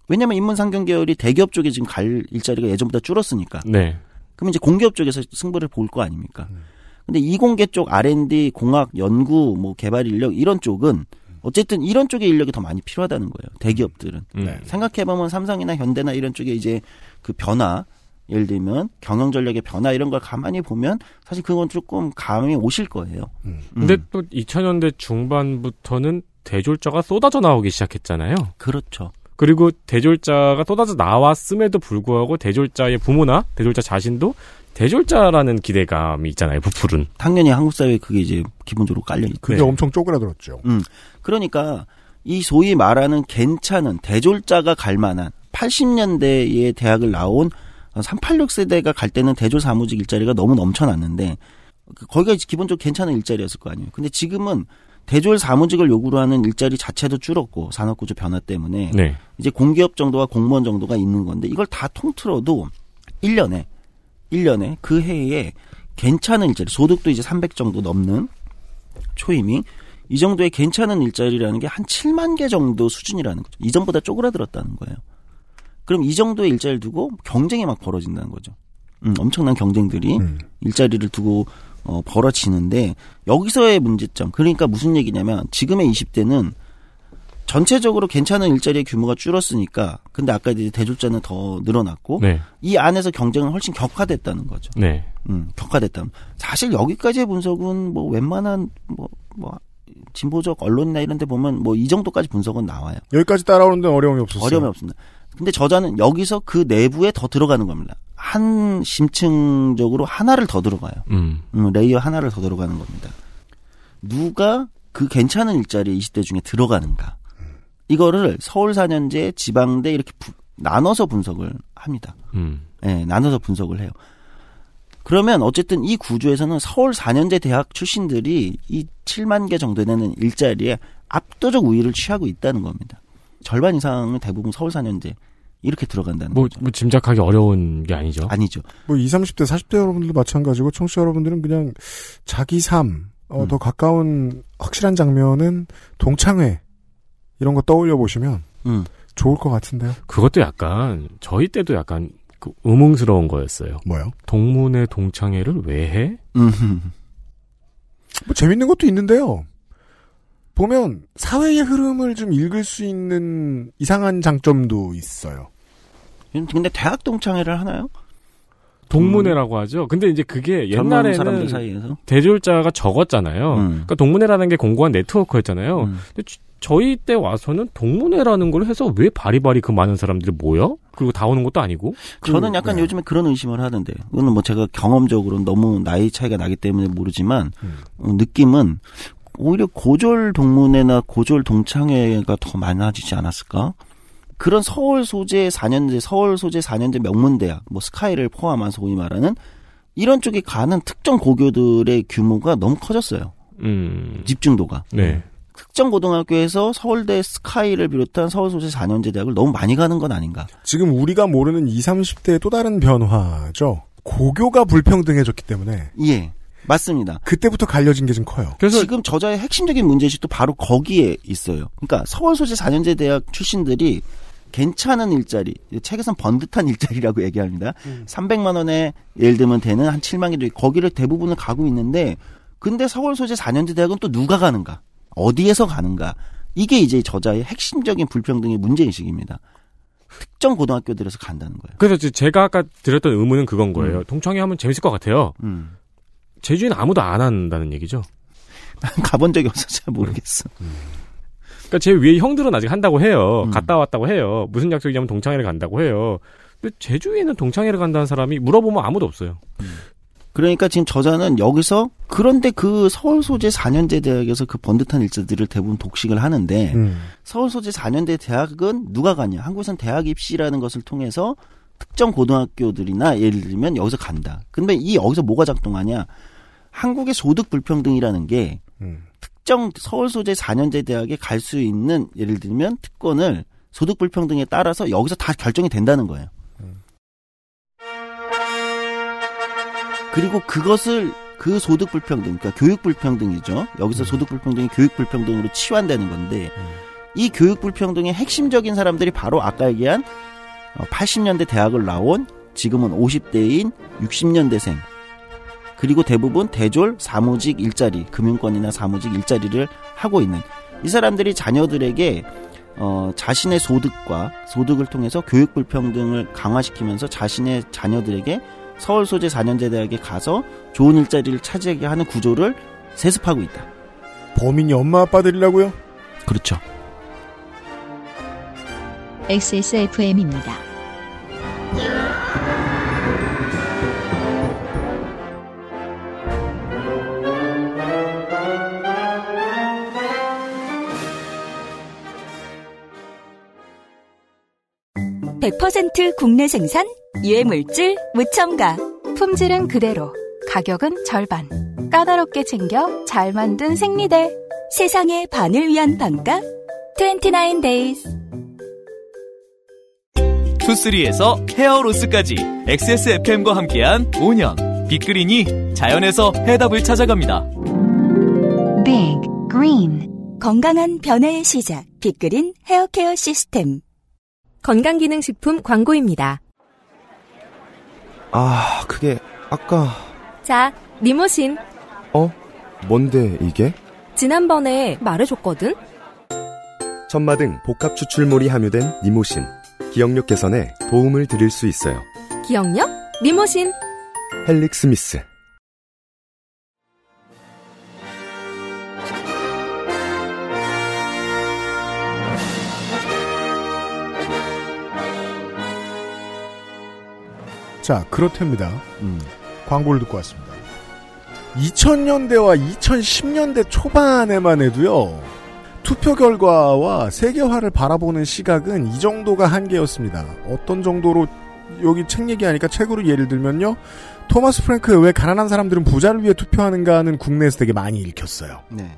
왜냐하면 인문 상경 계열이 대기업 쪽에 지금 갈 일자리가 예전보다 줄었으니까. 네. 그러면 이제 공기업 쪽에서 승부를 볼 거 아닙니까? 음. 근데 이공계 쪽 R&D, 공학, 연구, 뭐 개발 인력 이런 쪽은 어쨌든 이런 쪽의 인력이 더 많이 필요하다는 거예요. 대기업들은. 음. 네. 생각해보면 삼성이나 현대나 이런 쪽에 이제 그 변화, 예를 들면 경영 전략의 변화 이런 걸 가만히 보면 사실 그건 조금 감이 오실 거예요. 음. 근데 음. 또 2000년대 중반부터는 대졸자가 쏟아져 나오기 시작했잖아요. 그렇죠. 그리고 대졸자가 쏟아져 나왔음에도 불구하고 대졸자의 부모나 대졸자 자신도 대졸자라는 기대감이 있잖아요. 부풀은. 당연히 한국 사회에 그게 이제 기본적으로 깔려 있고. 그게 네. 엄청 쪼그라들었죠. 그러니까 이 소위 말하는 괜찮은 대졸자가 갈 만한 80년대에 대학을 나온 386 세대가 갈 때는 대졸 사무직 일자리가 너무 넘쳐났는데 그- 거기가 이제 기본적으로 괜찮은 일자리였을 거 아니에요. 근데 지금은 대졸 사무직을 요구로 하는 일자리 자체도 줄었고 산업구조 변화 때문에 네. 이제 공기업 정도와 공무원 정도가 있는 건데 이걸 다 통틀어도 1년에 1년에 그 해에 괜찮은 일자리 소득도 이제 300 정도 넘는 초임이 이 정도의 괜찮은 일자리라는 게 한 7만 개 정도 수준이라는 거죠. 이전보다 쪼그라들었다는 거예요. 그럼 이 정도의 일자리를 두고 경쟁이 막 벌어진다는 거죠. 음, 엄청난 경쟁들이 음. 일자리를 두고 어, 벌어지는데 여기서의 문제점 그러니까 무슨 얘기냐면 지금의 20대는 전체적으로 괜찮은 일자리의 규모가 줄었으니까 근데 아까 이제 대졸자는 더 늘어났고 네. 이 안에서 경쟁은 훨씬 격화됐다는 거죠. 네. 음, 격화됐다. 사실 여기까지의 분석은 뭐 웬만한 뭐, 뭐 진보적 언론이나 이런 데 보면 뭐 이 정도까지 분석은 나와요. 여기까지 따라오는 데는 어려움이 없었어요. 어려움이 없습니다. 근데 저자는 여기서 그 내부에 더 들어가는 겁니다. 한 심층적으로 하나를 더 들어가요. 음. 음, layer 하나를 더 들어가는 겁니다. 누가 그 괜찮은 일자리에 20대 중에 들어가는가. 이거를 서울 4년제, 지방대 이렇게 부- 나눠서 분석을 합니다. 음. 예, 나눠서 분석을 해요. 그러면 어쨌든 이 구조에서는 서울 4년제 대학 출신들이 이 7만 개 정도 되는 일자리에 압도적 우위를 취하고 있다는 겁니다. 절반 이상은 대부분 서울 4년제 이렇게 들어간다는 뭐, 거죠. 뭐 짐작하기 어려운 게 아니죠. 아니죠. 뭐 20, 30대, 40대 여러분들도 마찬가지고 청취자 여러분들은 그냥 자기 삶, 어, 음. 더 가까운 확실한 장면은 동창회 이런 거 떠올려 보시면 음. 좋을 것 같은데요. 그것도 약간 저희 때도 약간 그 의문스러운 거였어요. 뭐요? 동문회 동창회를 왜 해? 음. 뭐 재밌는 것도 있는데요. 보면 사회의 흐름을 좀 읽을 수 있는 이상한 장점도 있어요. 근데 대학 동창회를 하나요? 동문회라고 하죠. 근데 이제 그게 사람들 옛날에는 사이에서. 대졸자가 적었잖아요. 음. 그러니까 동문회라는 게 공고한 네트워크였잖아요. 음. 근데 저- 저희 때 와서는 동문회라는 걸 해서 왜 바리바리 그 많은 사람들이 모여? 그리고 다 오는 것도 아니고. 저는 약간 네. 요즘에 그런 의심을 하는데, 이거는 뭐 제가 경험적으로 너무 나이 차이가 나기 때문에 모르지만, 음. 어, 느낌은 오히려 고졸 동문회나 고졸 동창회가 더 많아지지 않았을까? 그런 서울 소재 4년제, 서울 소재 4년제 명문대학, 뭐 스카이를 포함한 소위 말하는 이런 쪽에 가는 특정 고교들의 규모가 너무 커졌어요. 음. 집중도가. 네. 특정 고등학교에서 서울대 스카이를 비롯한 서울 소재 4년제 대학을 너무 많이 가는 건 아닌가? 지금 우리가 모르는 20, 30대의 또 다른 변화죠. 고교가 불평등해졌기 때문에 예. 맞습니다. 그때부터 갈려진 게 좀 커요. 그래서 지금 저자의 핵심적인 문제의식도 바로 거기에 있어요. 그러니까 서울 소재 4년제 대학 출신들이 괜찮은 일자리, 책에선 번듯한 일자리라고 얘기합니다. 300만 원에 예를 들면 되는 한 7만 개 거기를 대부분을 가고 있는데 근데 서울 소재 4년제 대학은 또 누가 가는가? 어디에서 가는가? 이게 이제 저자의 핵심적인 불평등의 문제의식입니다. 특정 고등학교들에서 간다는 거예요. 그래서 제가 아까 드렸던 의문은 그건 거예요. 동창회 하면 재밌을 것 같아요. 음. 제주에는 아무도 안 한다는 얘기죠. 난 가본 적이 없어서 잘 모르겠어. 그러니까 제 위에 형들은 아직 한다고 해요. 음. 갔다 왔다고 해요. 무슨 약속이냐면 동창회를 간다고 해요. 근데 제주에는 동창회를 간다는 사람이 물어보면 아무도 없어요. 그러니까 지금 저자는 여기서 그런데 그 서울 소재 4년제 대학에서 그 번듯한 일자들을 대부분 독식을 하는데 음. 서울 소재 4년제 대학은 누가 가냐? 한국에선 대학 입시라는 것을 통해서 특정 고등학교들이나 예를 들면 여기서 간다. 근데 이 여기서 뭐가 작동하냐? 한국의 소득 불평등이라는 게 음. 특정 서울 소재 4년제 대학에 갈 수 있는 예를 들면 특권을 소득 불평등에 따라서 여기서 다 결정이 된다는 거예요. 그리고 그것을 그 소득 불평등, 그러니까 교육 불평등이죠. 여기서 소득 불평등이 교육 불평등으로 치환되는 건데 이 교육 불평등의 핵심적인 사람들이 바로 아까 얘기한 80년대 대학을 나온 지금은 50대인 60년대생. 그리고 대부분 대졸 사무직 일자리 금융권이나 사무직 일자리를 하고 있는 이 사람들이 자녀들에게 어, 자신의 소득과 소득을 통해서 교육 불평등을 강화시키면서 자신의 자녀들에게 서울 소재 4년제 대학에 가서 좋은 일자리를 차지하게 하는 구조를 세습하고 있다. 범인이 엄마 아빠들이라고요? 그렇죠. XSFM입니다. (100%) 국내 생산 유해물질 무첨가 품질은 그대로, 가격은 절반. 까다롭게 챙겨 잘 만든 생리대. 세상의 반을 위한 반가 29 days 투쓰리에서 헤어로스까지 XSFM과 함께한 5년 빅그린이 자연에서 해답을 찾아갑니다. Big Green 건강한 변화의 시작 빅그린 헤어케어 시스템 건강기능식품 광고입니다. 아, 그게 아까 자, 니모신. 어? 뭔데 이게? 지난번에 말해줬거든? 천마 등 복합 추출물이 함유된 니모신. 기억력 개선에 도움을 드릴 수 있어요. 기억력? 니모신. 헬릭 스미스. 자, 그렇답니다. 음. 광고를 듣고 왔습니다. 2000년대와 2010년대 초반에만 해도요. 투표 결과와 세계화를 바라보는 시각은 이 정도가 한계였습니다. 어떤 정도로 여기 책 얘기하니까 책으로 예를 들면요. 토마스 프랭크의 왜 가난한 사람들은 부자를 위해 투표하는가 하는 국내에서 되게 많이 읽혔어요. 네.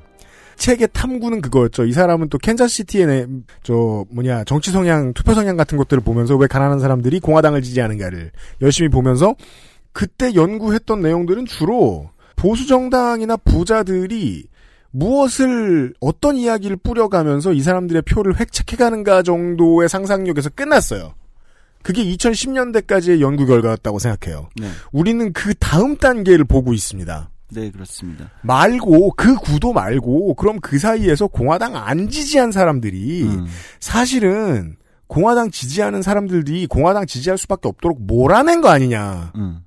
책의 탐구는 그거였죠. 이 사람은 또 캔자스시티의 내- 저 뭐냐 정치 성향, 투표 성향 같은 것들을 보면서 왜 가난한 사람들이 공화당을 지지하는가를 열심히 보면서 그때 연구했던 내용들은 주로 보수 정당이나 부자들이 무엇을 어떤 이야기를 뿌려가면서 이 사람들의 표를 획책해가는가 정도의 상상력에서 끝났어요. 그게 2010년대까지의 연구 결과였다고 생각해요. 네. 우리는 그 다음 단계를 보고 있습니다. 네, 그렇습니다. 말고 그 구도 말고 그럼 그 사이에서 공화당 안 지지한 사람들이 음. 사실은 공화당 지지하는 사람들이 공화당 지지할 수밖에 없도록 몰아낸 거 아니냐. 음.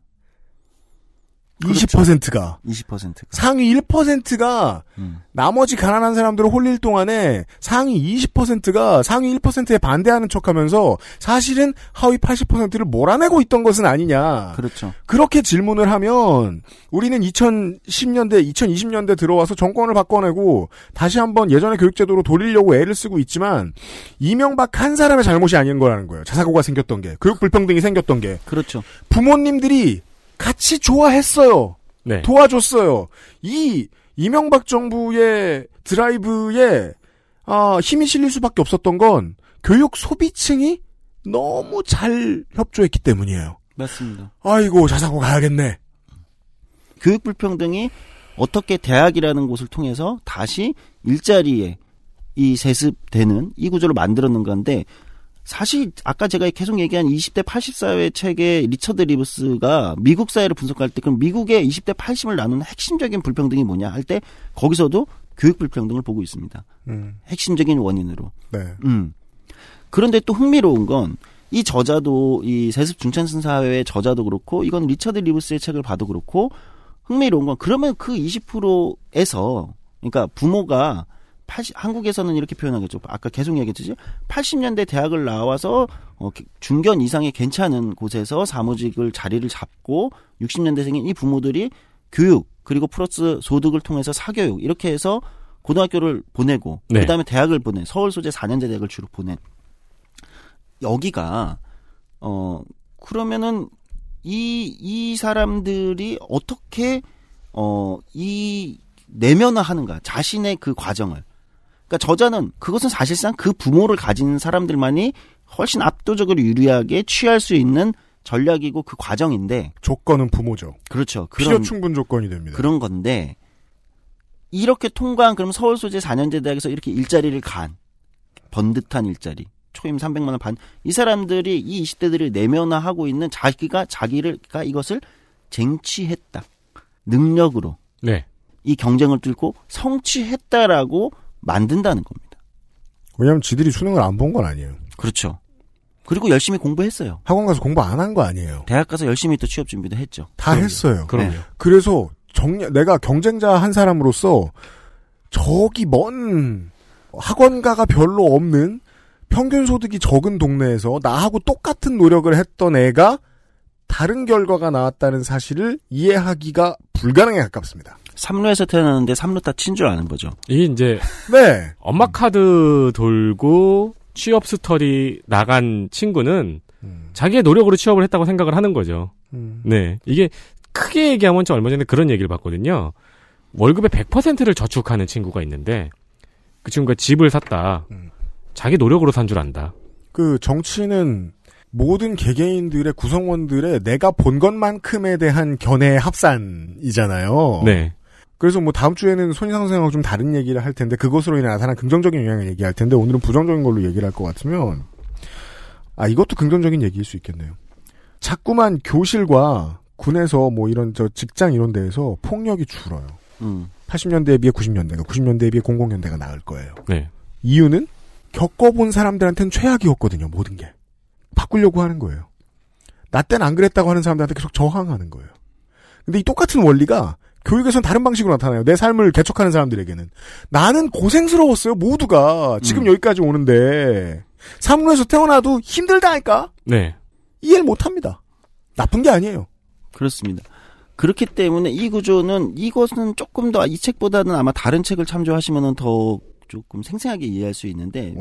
20%가 20%가. 상위 1%가 음. 나머지 가난한 사람들을 홀릴 동안에 상위 20%가 상위 1%에 반대하는 척하면서 사실은 하위 80%를 몰아내고 있던 것은 아니냐. 그렇죠. 그렇게 질문을 하면 우리는 2010년대, 2020년대 들어와서 정권을 바꿔내고 다시 한번 예전의 교육제도로 돌리려고 애를 쓰고 있지만 이명박 한 사람의 잘못이 아닌 거라는 거예요. 자사고가 생겼던 게, 교육 불평등이 생겼던 게 그렇죠. 부모님들이 같이 좋아했어요. 네. 도와줬어요. 이 이명박 정부의 드라이브에 아, 힘이 실릴 수밖에 없었던 건 교육 소비층이 너무 잘 협조했기 때문이에요. 맞습니다. 아이고 자사고 가야겠네. 교육 불평등이 어떻게 대학이라는 곳을 통해서 다시 일자리에 이 세습되는 이 구조를 만들었는 건데 사실 아까 제가 계속 얘기한 20대 80사회 책의 리처드 리브스가 미국 사회를 분석할 때 그럼 미국의 20대 80을 나누는 핵심적인 불평등이 뭐냐 할 때 거기서도 교육 불평등을 보고 있습니다. 음, 핵심적인 원인으로. 네. 음. 그런데 또 흥미로운 건 이 저자도 이 세습 중산층 사회의 저자도 그렇고 이건 리처드 리브스의 책을 봐도 그렇고 흥미로운 건 그러면 그 20%에서 그러니까 부모가 80, 한국에서는 이렇게 표현하겠죠. 아까 계속 얘기했듯이 80년대 대학을 나와서 어, 중견 이상의 괜찮은 곳에서 사무직을 자리를 잡고 60년대생인 이 부모들이 교육 그리고 플러스 소득을 통해서 사교육 이렇게 해서 고등학교를 보내고 네. 그다음에 대학을 보내 서울 소재 4년제 대학을 주로 보내 여기가 어 그러면은 이 이 사람들이 어떻게 어이 내면화하는가 자신의 그 과정을 그러니까 저자는 그것은 사실상 그 부모를 가진 사람들만이 훨씬 압도적으로 유리하게 취할 수 있는 전략이고 그 과정인데 조건은 부모죠. 그렇죠 필요 그런 충분 조건이 됩니다. 그런 건데 이렇게 통과한 그럼 서울 소재 4년제 대학에서 이렇게 일자리를 간 번듯한 일자리 초임 300만 원 반 이 사람들이 이 20대들을 내면화하고 있는 자기가 자기를 가 이것을 쟁취했다 능력으로 네. 이 경쟁을 뚫고 성취했다라고 만든다는 겁니다. 왜냐하면 지들이 수능을 안 본 건 아니에요. 그렇죠. 그리고 열심히 공부했어요. 학원 가서 공부 안 한 거 아니에요. 대학 가서 열심히 또 취업 준비도 했죠. 다 했어요. 그럼요. 네. 그래서 정리, 내가 경쟁자 한 사람으로서 저기 먼 학원가가 별로 없는 평균 소득이 적은 동네에서 나하고 똑같은 노력을 했던 애가 다른 결과가 나왔다는 사실을 이해하기가 불가능에 가깝습니다. 삼루에서 태어났는데 삼루 다친 줄 아는 거죠. 이게 이제 네. 엄마 카드 돌고 취업 스터디 나간 친구는 음, 자기의 노력으로 취업을 했다고 생각을 하는 거죠. 음. 네. 이게 크게 얘기하면 저 얼마 전에 그런 얘기를 봤거든요. 월급의 100%를 저축하는 친구가 있는데 그 친구가 집을 샀다. 음. 자기 노력으로 산 줄 안다. 그 정치는 모든 개개인들의 구성원들의 내가 본 것만큼에 대한 견해의 합산이잖아요. 네. 그래서 뭐 다음 주에는 손희상 선생하고 좀 다른 얘기를 할 텐데 그것으로 인해 나타난 긍정적인 영향을 얘기할 텐데 오늘은 부정적인 걸로 얘기를 할 것 같으면 아 이것도 긍정적인 얘기일 수 있겠네요. 자꾸만 교실과 군에서 뭐 이런 저 직장 이런 데에서 폭력이 줄어요. 음. 80년대에 비해 90년대가 90년대에 비해 00년대가 나을 거예요. 네. 이유는 겪어본 사람들한테는 최악이었거든요. 모든 게 바꾸려고 하는 거예요. 나 때는 안 그랬다고 하는 사람들한테 계속 저항하는 거예요. 근데 이 똑같은 원리가 교육에선 다른 방식으로 나타나요. 내 삶을 개척하는 사람들에게는. 나는 고생스러웠어요. 모두가. 지금 음. 여기까지 오는데. 사문에서 태어나도 힘들다니까? 네. 이해를 못 합니다. 나쁜 게 아니에요. 그렇습니다. 그렇기 때문에 이 구조는 이것은 조금 더 이 책보다는 아마 다른 책을 참조하시면은 더 조금 생생하게 이해할 수 있는데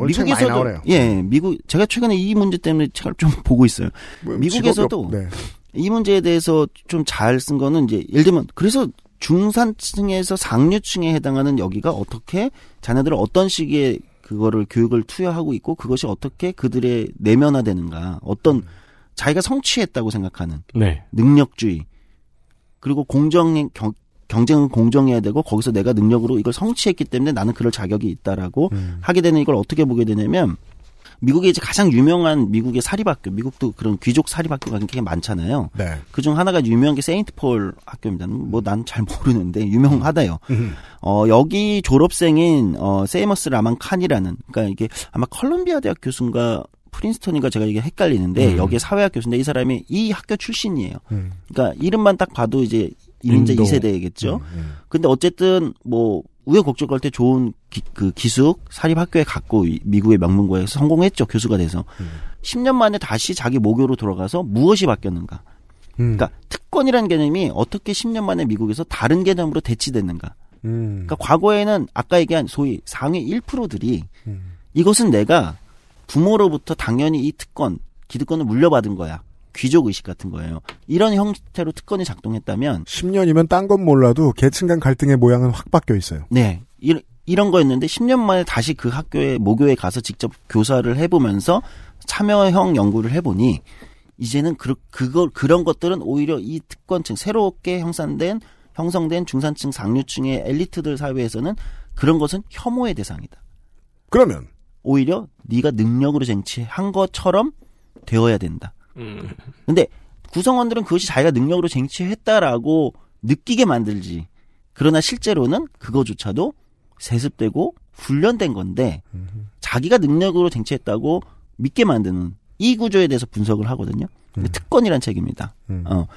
나오네요. 예 미국 제가 최근에 이 문제 때문에 책을 좀 보고 있어요. 뭐, 미국에서도 직업이 네. 이 문제에 대해서 좀 잘 쓴 거는 이제 예를 들면 그래서 중산층에서 상류층에 해당하는 여기가 어떻게 자녀들을 어떤 식의 그거를 교육을 투여하고 있고 그것이 어떻게 그들의 내면화되는가 어떤 자기가 성취했다고 생각하는 네. 능력주의 그리고 공정 경, 경쟁은 공정해야 되고 거기서 내가 능력으로 이걸 성취했기 때문에 나는 그럴 자격이 있다라고 음. 하게 되는 이걸 어떻게 보게 되냐면 미국에 이제 가장 유명한 미국의 사립학교 미국도 그런 귀족 사립학교가 굉장히 많잖아요. 네. 그중 하나가 유명한 게 세인트 폴 학교입니다. 뭐 난 잘 모르는데 유명하다요. 음. 어 여기 졸업생인 어 세이머스 라만 칸이라는 그러니까 이게 아마 컬럼비아 대학 교수인가 프린스턴인가 제가 이게 헷갈리는데 음. 여기에 사회학 교수인데 이 사람이 이 학교 출신이에요. 음. 그러니까 이름만 딱 봐도 이제 이민자 인도. 2세대겠죠. 음, 음. 근데 어쨌든 뭐 우여곡절 끝에 좋은 기, 그 기숙 사립 학교에 갔고 이- 미국의 명문고에서 성공했죠 교수가 돼서 음. 10년 만에 다시 자기 모교로 돌아가서 무엇이 바뀌었는가? 음. 그러니까 특권이라는 개념이 어떻게 10년 만에 미국에서 다른 개념으로 대치됐는가? 음. 그러니까 과거에는 아까 얘기한 소위 상위 1%들이 음. 이것은 내가 부모로부터 당연히 이 특권, 기득권을 물려받은 거야. 귀족 의식 같은 거예요. 이런 형태로 특권이 작동했다면 10년이면 딴 건 몰라도 계층 간 갈등의 모양은 확 바뀌어 있어요. 네. 이, 이런 거였는데 10년 만에 다시 그 학교에 모교에 가서 직접 교사를 해 보면서 참여형 연구를 해 보니 이제는 그, 그걸 그런 것들은 오히려 이 특권층 새롭게 형성된 형성된 중산층 상류층의 엘리트들 사회에서는 그런 것은 혐오의 대상이다. 그러면 오히려 네가 능력으로 쟁취한 것처럼 되어야 된다. 근데 구성원들은 그것이 자기가 능력으로 쟁취했다라고 느끼게 만들지. 그러나 실제로는 그거조차도 세습되고 훈련된 건데 자기가 능력으로 쟁취했다고 믿게 만드는 이 구조에 대해서 분석을 하거든요. 근데 특권이란 책입니다. 어.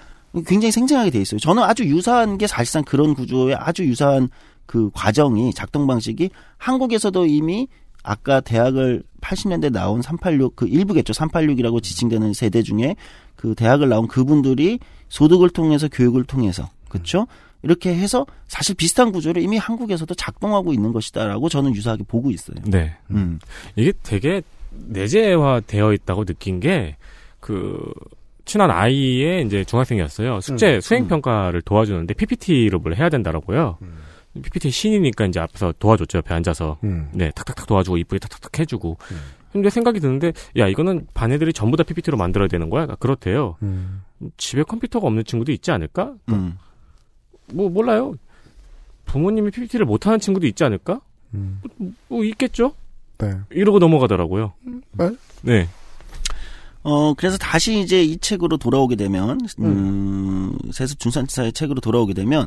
굉장히 생생하게 돼 있어요. 저는 아주 유사한 게 사실상 그런 구조의 아주 유사한 그 과정이 작동 방식이 한국에서도 이미 아까 대학을 80년대 나온 386 그 일부겠죠. 386이라고 지칭되는 세대 중에 그 대학을 나온 그분들이 소득을 통해서 교육을 통해서 그렇죠? 이렇게 해서 사실 비슷한 구조를 이미 한국에서도 작동하고 있는 것이다라고 저는 유사하게 보고 있어요. 네. 음. 이게 되게 내재화 되어 있다고 느낀 게 그 친한 아이의 이제 중학생이었어요. 숙제 음. 수행 평가를 도와주는데 PPT로 뭘 해야 된다라고요. PPT 신이니까 이제 앞에서 도와줬죠. 옆에 앉아서. 음. 네, 탁탁탁 도와주고 이쁘게 탁탁탁 해주고. 근데 생각이 드는데 야 이거는 반 애들이 전부 다 PPT로 만들어야 되는 거야? 그렇대요. 음. 집에 컴퓨터가 없는 친구도 있지 않을까? 음. 뭐 몰라요. 부모님이 PPT를 못하는 친구도 있지 않을까? 음. 뭐, 뭐 있겠죠. 네. 이러고 넘어가더라고요. 네. 네. 어, 그래서 다시 이제 이 책으로 돌아오게 되면, 음, 세습 중산치사의 책으로 돌아오게 되면,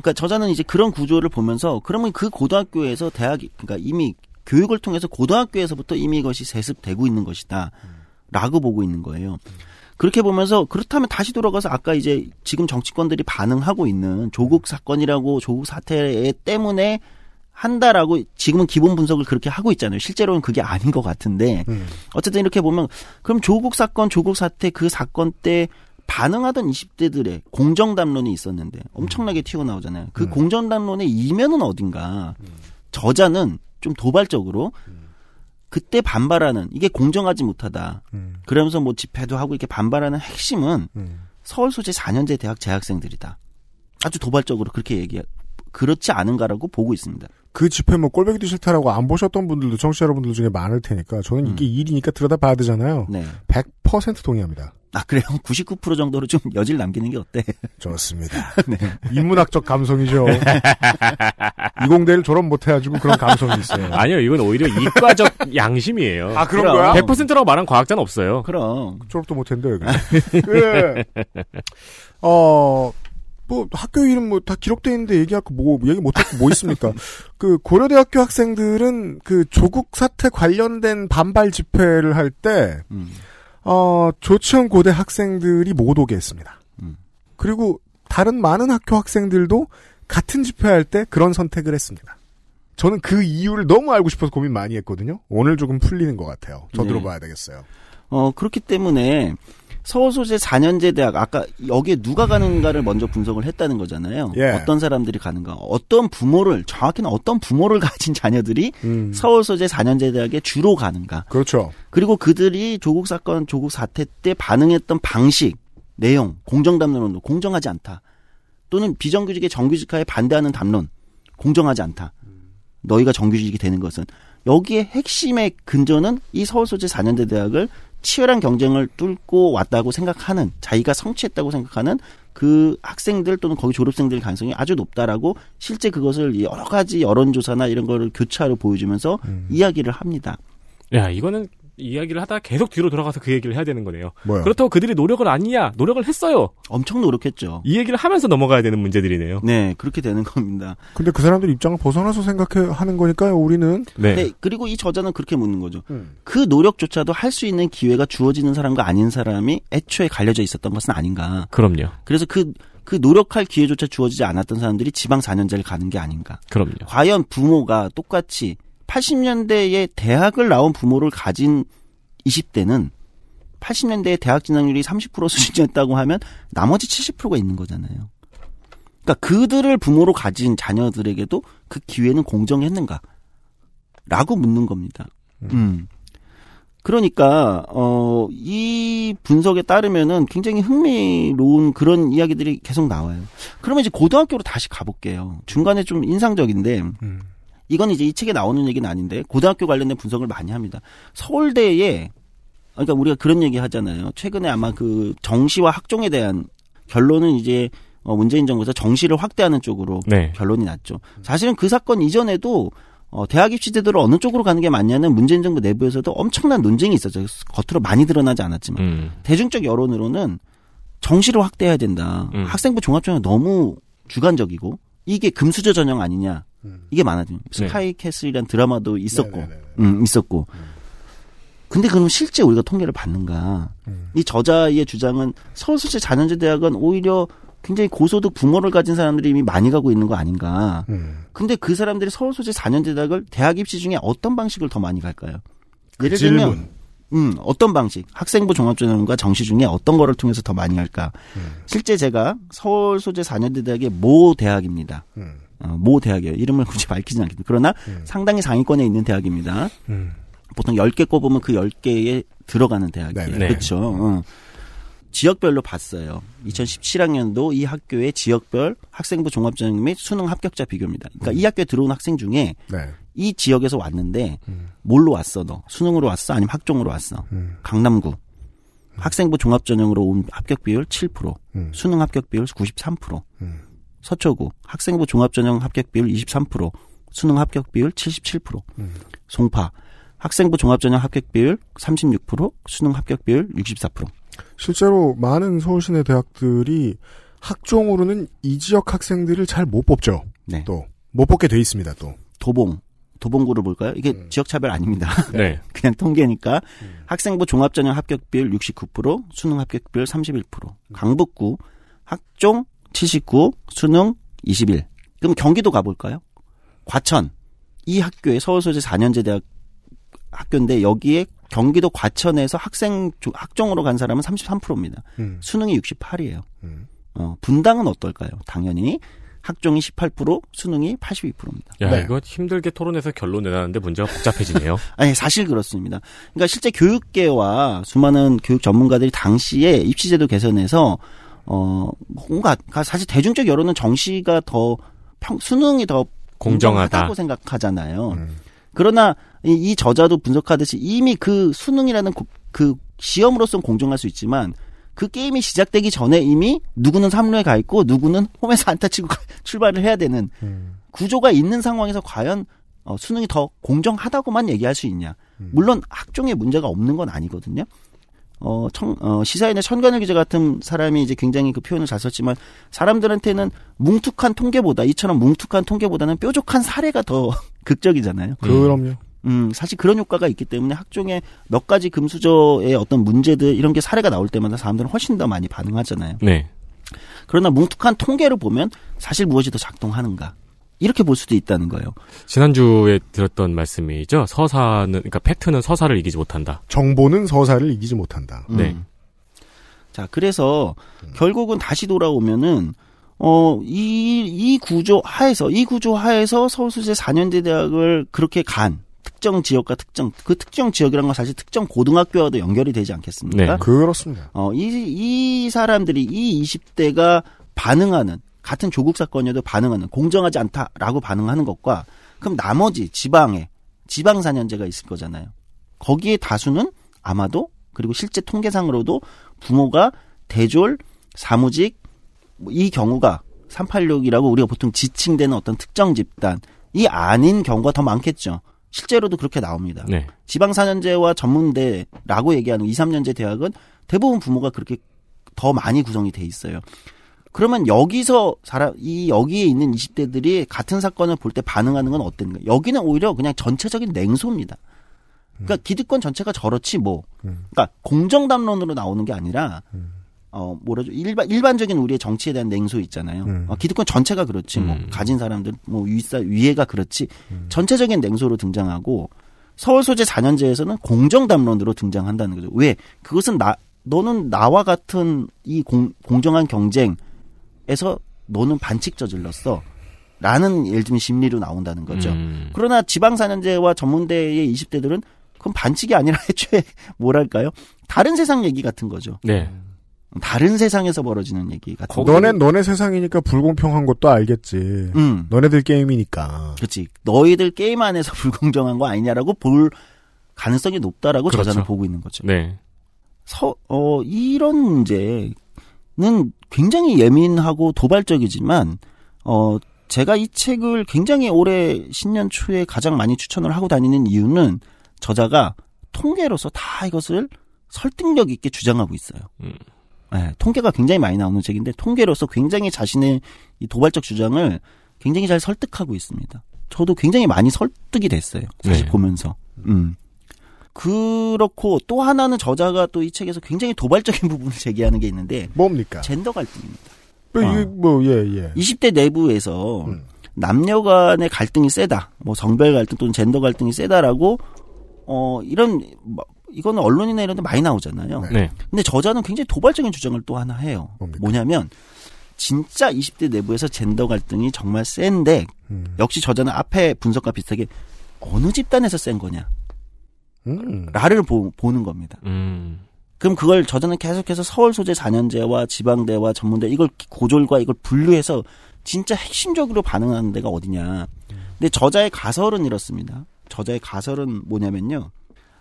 그러니까 저자는 이제 그런 구조를 보면서, 그러면 그 고등학교에서 대학, 그러니까 이미 교육을 통해서 고등학교에서부터 이미 이것이 세습되고 있는 것이다. 라고 보고 있는 거예요. 그렇게 보면서, 그렇다면 다시 돌아가서 아까 이제 지금 정치권들이 반응하고 있는 조국 사건이라고 조국 사태 때문에 한다라고 지금은 기본 분석을 그렇게 하고 있잖아요. 실제로는 그게 아닌 것 같은데 어쨌든 이렇게 보면 그럼 조국 사건, 조국 사태 그 사건 때 반응하던 20대들의 공정 담론이 있었는데 엄청나게 튀어나오잖아요. 그 공정 담론의 이면은 어딘가 저자는 좀 도발적으로 그때 반발하는 이게 공정하지 못하다. 그러면서 뭐 집회도 하고 이렇게 반발하는 핵심은 서울 소재 4년제 대학 재학생들이다. 아주 도발적으로 그렇게 얘기 그렇지 않은가라고 보고 있습니다. 그 집회 뭐 꼴보기도 싫다라고 안 보셨던 분들도 청취자 여러분들 중에 많을 테니까 저는 이게 일이니까 들여다 봐야 되잖아요. 네. 100% 동의합니다. 아 그래요? 99% 정도로 좀 여질 남기는 게 어때? 좋습니다. 네. 인문학적 감성이죠. 이공대를 졸업 못 해가지고 그런 감성이 있어요. 아니요, 이건 오히려 이과적 양심이에요. 아, 그런 거야? 100%라고 말한 과학자는 없어요. 그럼. 졸업도 못 했는데, 여기. 그, 어, 뭐, 학교 이름 뭐 다 기록돼 있는데 얘기할 거 뭐, 얘기 못할 거뭐 있습니까? 그, 고려대학교 학생들은 그 조국 사태 관련된 반발 집회를 할 때, 음. 어, 조치현 고대 학생들이 못 오게 했습니다. 음. 그리고 다른 많은 학교 학생들도 같은 집회할 때 그런 선택을 했습니다. 저는 그 이유를 너무 알고 싶어서 고민 많이 했거든요. 오늘 조금 풀리는 것 같아요. 저 네. 들어봐야 되겠어요. 어 그렇기 때문에 서울 소재 4년제 대학 아까 여기에 누가 가는가를 먼저 분석을 했다는 거잖아요. 예. 어떤 사람들이 가는가, 어떤 부모를 정확히는 어떤 부모를 가진 자녀들이 음. 서울 소재 4년제 대학에 주로 가는가. 그렇죠. 그리고 그들이 조국 사건, 조국 사태 때 반응했던 방식, 내용, 공정 담론도 공정하지 않다. 또는 비정규직의 정규직화에 반대하는 담론, 공정하지 않다. 너희가 정규직이 되는 것은 여기에 핵심의 근저는 이 서울 소재 4년제 대학을 치열한 경쟁을 뚫고 왔다고 생각하는 자기가 성취했다고 생각하는 그 학생들 또는 거기 졸업생들 가능성이 아주 높다라고 실제 그것을 여러 가지 여론조사나 이런 거를 교차로 보여주면서 이야기를 합니다. 야, 이거는 이야기를 하다가 계속 뒤로 돌아가서 그 얘기를 해야 되는 거네요. 뭐요? 그렇다고 그들이 노력을 아니야. 노력을 했어요. 엄청 노력했죠. 이 얘기를 하면서 넘어가야 되는 문제들이네요. 네, 그렇게 되는 겁니다. 근데 그 사람들 입장을 벗어나서 생각해 하는 거니까요. 우리는 네. 네, 그리고 이 저자는 그렇게 묻는 거죠. 그 노력조차도 할 수 있는 기회가 주어지는 사람과 아닌 사람이 애초에 갈려져 있었던 것은 아닌가. 그럼요. 그래서 그, 그 노력할 기회조차 주어지지 않았던 사람들이 지방 4년제를 가는 게 아닌가. 그럼요. 과연 부모가 똑같이 80년대에 대학을 나온 부모를 가진 20대는 80년대에 대학 진학률이 30% 수준이었다고 하면 나머지 70%가 있는 거잖아요. 그러니까 그들을 부모로 가진 자녀들에게도 그 기회는 공정했는가? 라고 묻는 겁니다. 음. 그러니까 어 이 분석에 따르면은 굉장히 흥미로운 그런 이야기들이 계속 나와요. 그러면 이제 고등학교로 다시 가볼게요. 중간에 좀 인상적인데 음. 이건 이제 이 책에 나오는 얘기는 아닌데 고등학교 관련된 분석을 많이 합니다. 서울대에 그러니까 우리가 그런 얘기 하잖아요. 최근에 아마 그 정시와 학종에 대한 결론은 이제 어 문재인 정부에서 정시를 확대하는 쪽으로 네. 결론이 났죠. 사실은 그 사건 이전에도 어, 대학 입시 제도를 어느 쪽으로 가는 게 맞냐는 문재인 정부 내부에서도 엄청난 논쟁이 있었죠. 겉으로 많이 드러나지 않았지만 음. 대중적 여론으로는 정시를 확대해야 된다. 음. 학생부 종합전형 너무 주관적이고 이게 금수저 전형 아니냐. 음. 이게 많아지고 네. 스카이 캐슬이란 드라마도 있었고, 네네네. 음, 있었고. 근데 그럼 실제 우리가 통계를 받는가? 음. 이 저자의 주장은 서울수제 자연제 대학은 오히려 굉장히 고소득 부모를 가진 사람들이 이미 많이 가고 있는 거 아닌가? 음. 근데 그 사람들이 서울 소재 4년제 대학을 대학 입시 중에 어떤 방식을 더 많이 갈까요? 예를 그 질문. 들면 음, 어떤 방식? 학생부 종합전형과 정시 중에 어떤 거를 통해서 더 많이 할까? 음. 실제 제가 서울 소재 4년제 대학의 모 대학입니다. 음. 어, 모 대학이에요. 이름을 굳이 밝히진 않겠습니다. 그러나 음. 상당히 상위권에 있는 대학입니다. 음. 보통 10개 꼽으면 그 10개에 들어가는 대학이에요. 네네. 네. 그렇죠. 어. 지역별로 봤어요. 2017학년도 이 학교의 지역별 학생부 종합전형 및 수능 합격자 비교입니다. 그러니까 이 학교에 들어온 학생 중에 네. 이 지역에서 왔는데 음. 뭘로 왔어 너? 수능으로 왔어? 아니면 학종으로 왔어? 음. 강남구 학생부 종합전형으로 온 합격 비율 7%, 음. 수능 합격 비율 93%, 음. 서초구 학생부 종합전형 합격 비율 23%, 수능 합격 비율 77%, 음. 송파 학생부 종합전형 합격 비율 36%, 수능 합격 비율 64%. 실제로 많은 서울 시내 대학들이 학종으로는 이 지역 학생들을 잘 못 뽑죠. 네. 또못 뽑게 돼 있습니다. 또 도봉 도봉구를 볼까요? 이게 음. 지역 차별 아닙니다. 네. 그냥 통계니까 음. 학생부 종합전형 합격 비율 69%, 수능 합격 비율 31%. 강북구 학종 79, 수능 21. 그럼 경기도 가볼까요? 과천 이 학교에 서울 소재 4년제 대학 학교인데 여기에 경기도 과천에서 학생 조- 학종으로 간 사람은 33%입니다. 음. 수능이 68이에요. 음. 어, 분당은 어떨까요? 당연히 학종이 18%, 수능이 82%입니다. 야, 네. 이거 힘들게 토론해서 결론 내놨는데 문제가 복잡해지네요. 아니 사실 그렇습니다. 그러니까 실제 교육계와 수많은 교육 전문가들이 당시에 입시제도 개선에서 어 뭔가 사실 대중적 여론은 정시가 더 평, 수능이 더 공정하다. 공정하다고 생각하잖아요. 음. 그러나 이, 이 저자도 분석하듯이 이미 그 수능이라는 고- 그 시험으로서는 공정할 수 있지만 그 게임이 시작되기 전에 이미 누구는 삼루에 가 있고 누구는 홈에서 안타 치고 가- 출발을 해야 되는 음. 구조가 있는 상황에서 과연 어, 수능이 더 공정하다고만 얘기할 수 있냐? 물론 학종에 문제가 없는 건 아니거든요. 어, 청, 어, 시사인의 천간일 기자 같은 사람이 이제 굉장히 그 표현을 잘 썼지만 사람들한테는 뭉툭한 통계보다 이처럼 뭉툭한 통계보다는 뾰족한 사례가 더 극적이잖아요. 그럼요. 음, 사실 그런 효과가 있기 때문에 학종의 몇 가지 금수저의 어떤 문제들 이런 게 사례가 나올 때마다 사람들은 훨씬 더 많이 반응하잖아요. 네. 그러나 뭉툭한 통계를 보면 사실 무엇이 더 작동하는가 이렇게 볼 수도 있다는 거예요. 지난주에 들었던 말씀이죠. 서사는, 그러니까 팩트는 서사를 이기지 못한다. 정보는 서사를 이기지 못한다. 네. 음. 자, 그래서 결국은 다시 돌아오면은 어, 이, 이 구조 하에서, 이 구조 하에서 서울수제 4년제 대학을 그렇게 간, 특정 지역과 특정, 그 특정 지역이란 건 사실 특정 고등학교와도 연결이 되지 않겠습니까? 네. 그렇습니다. 어, 이, 이 사람들이, 이 20대가 반응하는, 같은 조국 사건이어도 반응하는, 공정하지 않다라고 반응하는 것과, 그럼 나머지 지방에, 지방 4년제가 있을 거잖아요. 거기에 다수는 아마도, 그리고 실제 통계상으로도 부모가 대졸, 사무직, 뭐 이 경우가 386이라고 우리가 보통 지칭되는 어떤 특정 집단이 아닌 경우가 더 많겠죠. 실제로도 그렇게 나옵니다. 네. 지방 4년제와 전문대라고 얘기하는 2, 3년제 대학은 대부분 부모가 그렇게 더 많이 구성이 돼 있어요. 그러면 여기서 사람 이 여기에 있는 20대들이 같은 사건을 볼 때 반응하는 건 어떤가? 여기는 오히려 그냥 전체적인 냉소입니다. 그러니까 기득권 전체가 저렇지 뭐. 그러니까 공정 담론으로 나오는 게 아니라 어 뭐라죠 일반 일반적인 우리의 정치에 대한 냉소 있잖아요. 음. 어, 기득권 전체가 그렇지 뭐 음. 가진 사람들 뭐 위사 위에가 그렇지 전체적인 냉소로 등장하고 서울 소재 4년제에서는 공정 담론으로 등장한다는 거죠. 왜 그것은 나 너는 나와 같은 이 공, 공정한 경쟁 에서 너는 반칙 저질렀어. 라는 예를 들면 심리로 나온다는 거죠. 음. 그러나 지방 4년제와 전문대의 20대들은 그 그럼 반칙이 아니라 애초에 뭐랄까요? 다른 세상 얘기 같은 거죠. 네. 다른 세상에서 벌어지는 얘기 같은 거. 너네 너네 세상이니까 불공평한 것도 알겠지. 음. 너네들 게임이니까. 그렇지. 너희들 게임 안에서 불공정한 거 아니냐라고 볼 가능성이 높다라고 그렇죠. 저자는 보고 있는 거죠. 네. 서, 어, 이런 문제 는 굉장히 예민하고 도발적이지만, 어, 제가 이 책을 굉장히 올해 신년 초에 가장 많이 추천을 하고 다니는 이유는 저자가 통계로서 다 이것을 설득력 있게 주장하고 있어요. 음. 네, 통계가 굉장히 많이 나오는 책인데 통계로서 굉장히 자신의 이 도발적 주장을 굉장히 잘 설득하고 있습니다. 저도 굉장히 많이 설득이 됐어요. 사실 네. 보면서. 음. 그렇고 또 하나는 저자가 또 이 책에서 굉장히 도발적인 부분을 제기하는 게 있는데 뭡니까? 젠더 갈등입니다. 이게 뭐, 예, 예. 20대 내부에서 음. 남녀 간의 갈등이 세다. 뭐 성별 갈등 또는 젠더 갈등이 세다라고 어 이런 뭐, 이거는 언론이나 이런 데 많이 나오잖아요. 네. 근데 저자는 굉장히 도발적인 주장을 또 하나 해요. 뭡니까? 뭐냐면 진짜 20대 내부에서 젠더 갈등이 정말 센데 음. 역시 저자는 앞에 분석과 비슷하게 어느 집단에서 센 거냐 음. 라를 보, 보는 겁니다. 음. 그럼 그걸 저자는 계속해서 서울 소재 4년제와 지방대와 전문대 이걸 고졸과 이걸 분류해서 진짜 핵심적으로 반응하는 데가 어디냐. 근데 저자의 가설은 이렇습니다. 저자의 가설은 뭐냐면요.